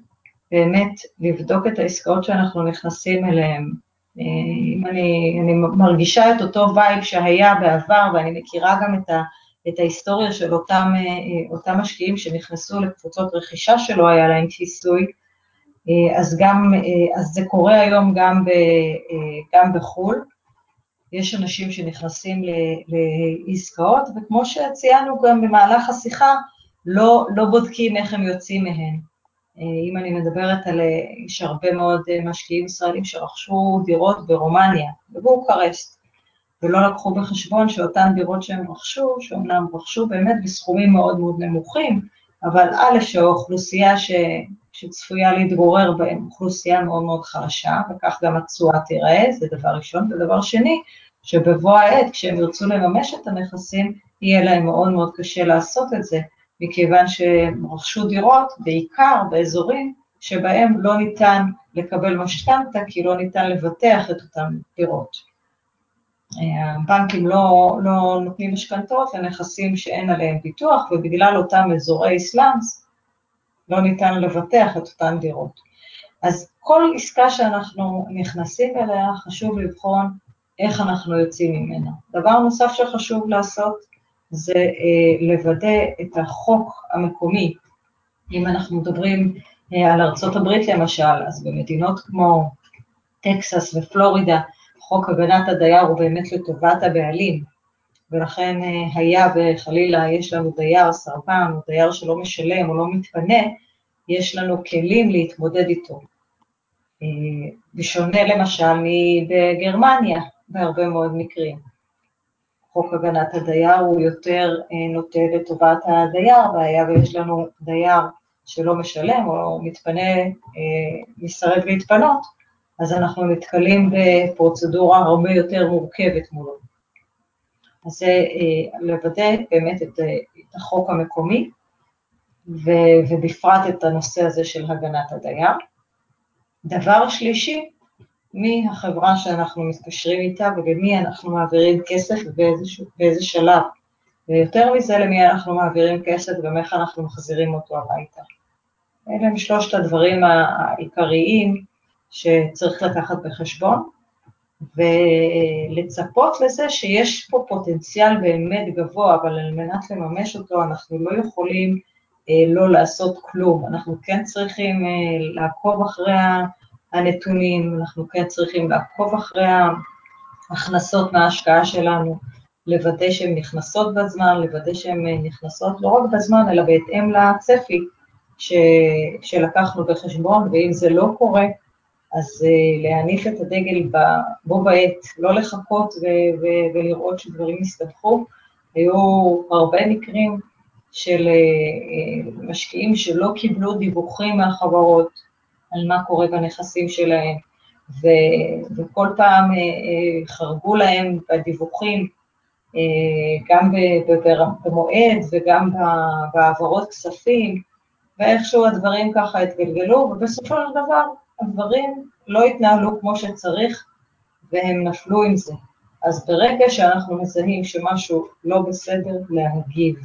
באמת לבדוק את העסקאות שאנחנו נכנסים אליהן, אם אני, אני מרגישה את אותו וייב שהיה בעבר, ואני מכירה גם את, ה, את ההיסטוריה של אותם, אותם משקיעים שנכנסו לקבוצות רכישה שלא היה להם כיסוי, אז, גם, אז זה קורה היום גם, ב, גם בחו"ל. יש אנשים שנכנסים לעסקאות, וכמו שציינו גם במהלך השיחה, לא, לא בודקים איך הם יוצאים מהן. אה, אם אני מדברת על, אה, יש הרבה מאוד אה, משקיעים ישראלים שרכשו דירות ברומניה, בבוקרשט, ולא לקחו בחשבון שאותן דירות שהם רכשו, שאומנם רכשו באמת בסכומים מאוד מאוד נמוכים, אבל א', שהאוכלוסייה ש, שצפויה להתגורר בהן, אוכלוסייה מאוד מאוד חלשה, וכך גם התשואה תיראה, זה דבר ראשון. ודבר שני, שבבוא העת, כשהם ירצו לממש את הנכסים, יהיה להם מאוד מאוד קשה לעשות את זה, מכיוון שהם רכשו דירות בעיקר באזורים שבהם לא ניתן לקבל משכנתה, כי לא ניתן לבטח את אותן דירות. הבנקים לא, לא נותנים משכנתאות לנכסים שאין עליהם ביטוח, ובגלל אותם אזורי סלאמס לא ניתן לבטח את אותן דירות. אז כל עסקה שאנחנו נכנסים אליה, חשוב לבחון איך אנחנו יוצאים ממנה. דבר נוסף שחשוב לעשות, זה אה, לוודא את החוק המקומי. אם אנחנו מדברים אה, על ארצות הברית למשל, אז במדינות כמו טקסס ופלורידה, חוק הגנת הדייר הוא באמת לטובת הבעלים, ולכן אה, היה וחלילה יש לנו דייר סרבן או דייר שלא משלם או לא מתפנה, יש לנו כלים להתמודד איתו. בשונה למשל מבגרמניה, בהרבה מאוד מקרים. חוק הגנת הדייר הוא יותר אה, נוטה לטובת הדייר, והיה ויש לנו דייר שלא משלם או מתפנה, אה, מסרב להתפנות, אז אנחנו נתקלים בפרוצדורה הרבה יותר מורכבת מולו. אז זה אה, לוודא באמת את, את החוק המקומי, ובפרט את הנושא הזה של הגנת הדייר. דבר שלישי, מי החברה שאנחנו מתקשרים איתה ולמי אנחנו מעבירים כסף ובאיזה שלב. ויותר מזה, למי אנחנו מעבירים כסף וגם איך אנחנו מחזירים אותו הביתה. אלה הם שלושת הדברים העיקריים שצריך לקחת בחשבון, ולצפות לזה שיש פה פוטנציאל באמת גבוה, אבל על מנת לממש אותו אנחנו לא יכולים אה, לא לעשות כלום. אנחנו כן צריכים אה, לעקוב אחרי הנתונים, אנחנו כן צריכים לעקוב אחרי ההכנסות מההשקעה שלנו, לוודא שהן נכנסות בזמן, לוודא שהן אה, נכנסות לא רק בזמן, אלא בהתאם לצפי ש... שלקחנו בחשבון, ואם זה לא קורה, אז להניף את הדגל בו בעת, לא לחכות ו- ו- ולראות שדברים יסתבכו. היו הרבה מקרים של אה, משקיעים שלא קיבלו דיווחים מהחברות על מה קורה בנכסים שלהם, ו- וכל פעם אה, חרגו להם בדיווחים, גם במועד וגם בהעברות כספים, ואיכשהו הדברים ככה התגלגלו, ובסופו של דבר הדברים לא התנהלו כמו שצריך, והם נפלו עם זה. אז ברגע שאנחנו מזהים שמשהו לא בסדר, להגיב.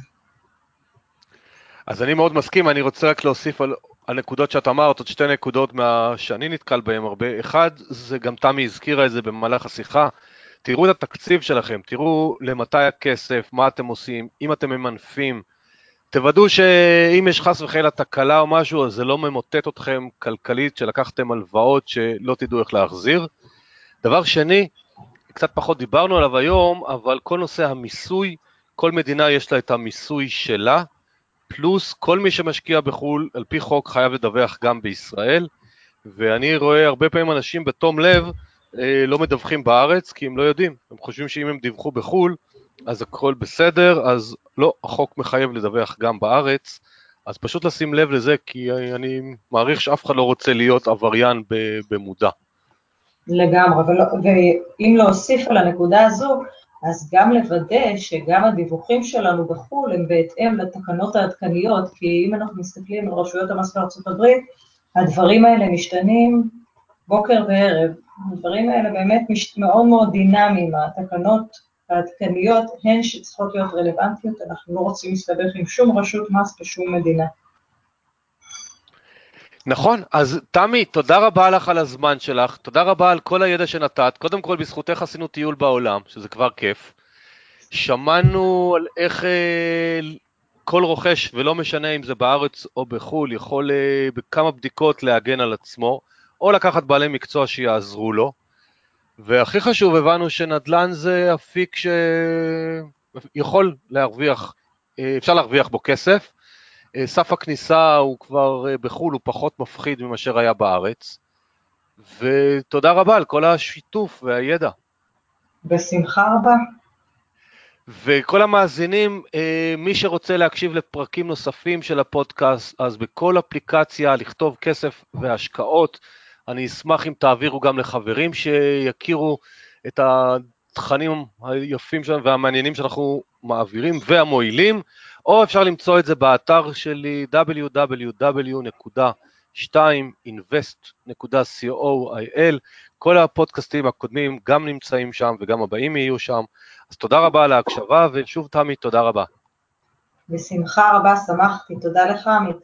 אז אני מאוד מסכים, אני רוצה רק להוסיף על הנקודות שאת אמרת, עוד שתי נקודות מה שאני נתקל בהן הרבה. אחד, זה גם תמי הזכירה את זה במהלך השיחה, תראו את התקציב שלכם, תראו למתי הכסף, מה אתם עושים, אם אתם ממנפים, תוודאו שאם יש חס וחלילה תקלה או משהו, אז זה לא ממוטט אתכם כלכלית, שלקחתם הלוואות שלא תדעו איך להחזיר. דבר שני, קצת פחות דיברנו עליו היום, אבל כל נושא המיסוי, כל מדינה יש לה את המיסוי שלה, פלוס כל מי שמשקיע בחו"ל, על פי חוק חייב לדווח גם בישראל, ואני רואה הרבה פעמים אנשים בתום לב אה, לא מדווחים בארץ, כי הם לא יודעים, הם חושבים שאם הם דיווחו בחו"ל, אז הכל בסדר, אז לא, החוק מחייב לדווח גם בארץ, אז פשוט לשים לב לזה, כי אני מעריך שאף אחד לא רוצה להיות עבריין במודע. לגמרי, ואם להוסיף על הנקודה הזו, אז גם לוודא שגם הדיווחים שלנו בחו"ל הם בהתאם לתקנות העדכניות, כי אם אנחנו מסתכלים על רשויות המס בארצות הברית, הדברים האלה משתנים בוקר וערב. הדברים האלה באמת מאוד מאוד דינמיים, התקנות העדכניות הן שצריכות להיות רלוונטיות, אנחנו לא רוצים להסתבך עם שום רשות מס בשום מדינה. נכון, אז תמי, תודה רבה לך על הזמן שלך, תודה רבה על כל הידע שנתת, קודם כל בזכותך עשינו טיול בעולם, שזה כבר כיף. שמענו על איך אה, כל רוכש, ולא משנה אם זה בארץ או בחו"ל, יכול אה, בכמה בדיקות להגן על עצמו, או לקחת בעלי מקצוע שיעזרו לו. והכי חשוב, הבנו שנדל"ן זה אפיק שיכול להרוויח, אה, אפשר להרוויח בו כסף, סף הכניסה הוא כבר אה, בחו"ל, הוא פחות מפחיד ממה היה בארץ. ותודה רבה על כל השיתוף והידע. בשמחה רבה. וכל המאזינים, אה, מי שרוצה להקשיב לפרקים נוספים של הפודקאסט, אז בכל אפליקציה לכתוב כסף והשקעות, אני אשמח אם תעבירו גם לחברים שיכירו את התכנים היפים שלנו והמעניינים שאנחנו מעבירים והמועילים. או אפשר למצוא את זה באתר שלי www.2invest.co.il, כל הפודקאסטים הקודמים גם נמצאים שם וגם הבאים יהיו שם, אז תודה רבה על ההקשבה, ושוב תמי, תודה רבה. בשמחה רבה, שמחתי, תודה לך עמית.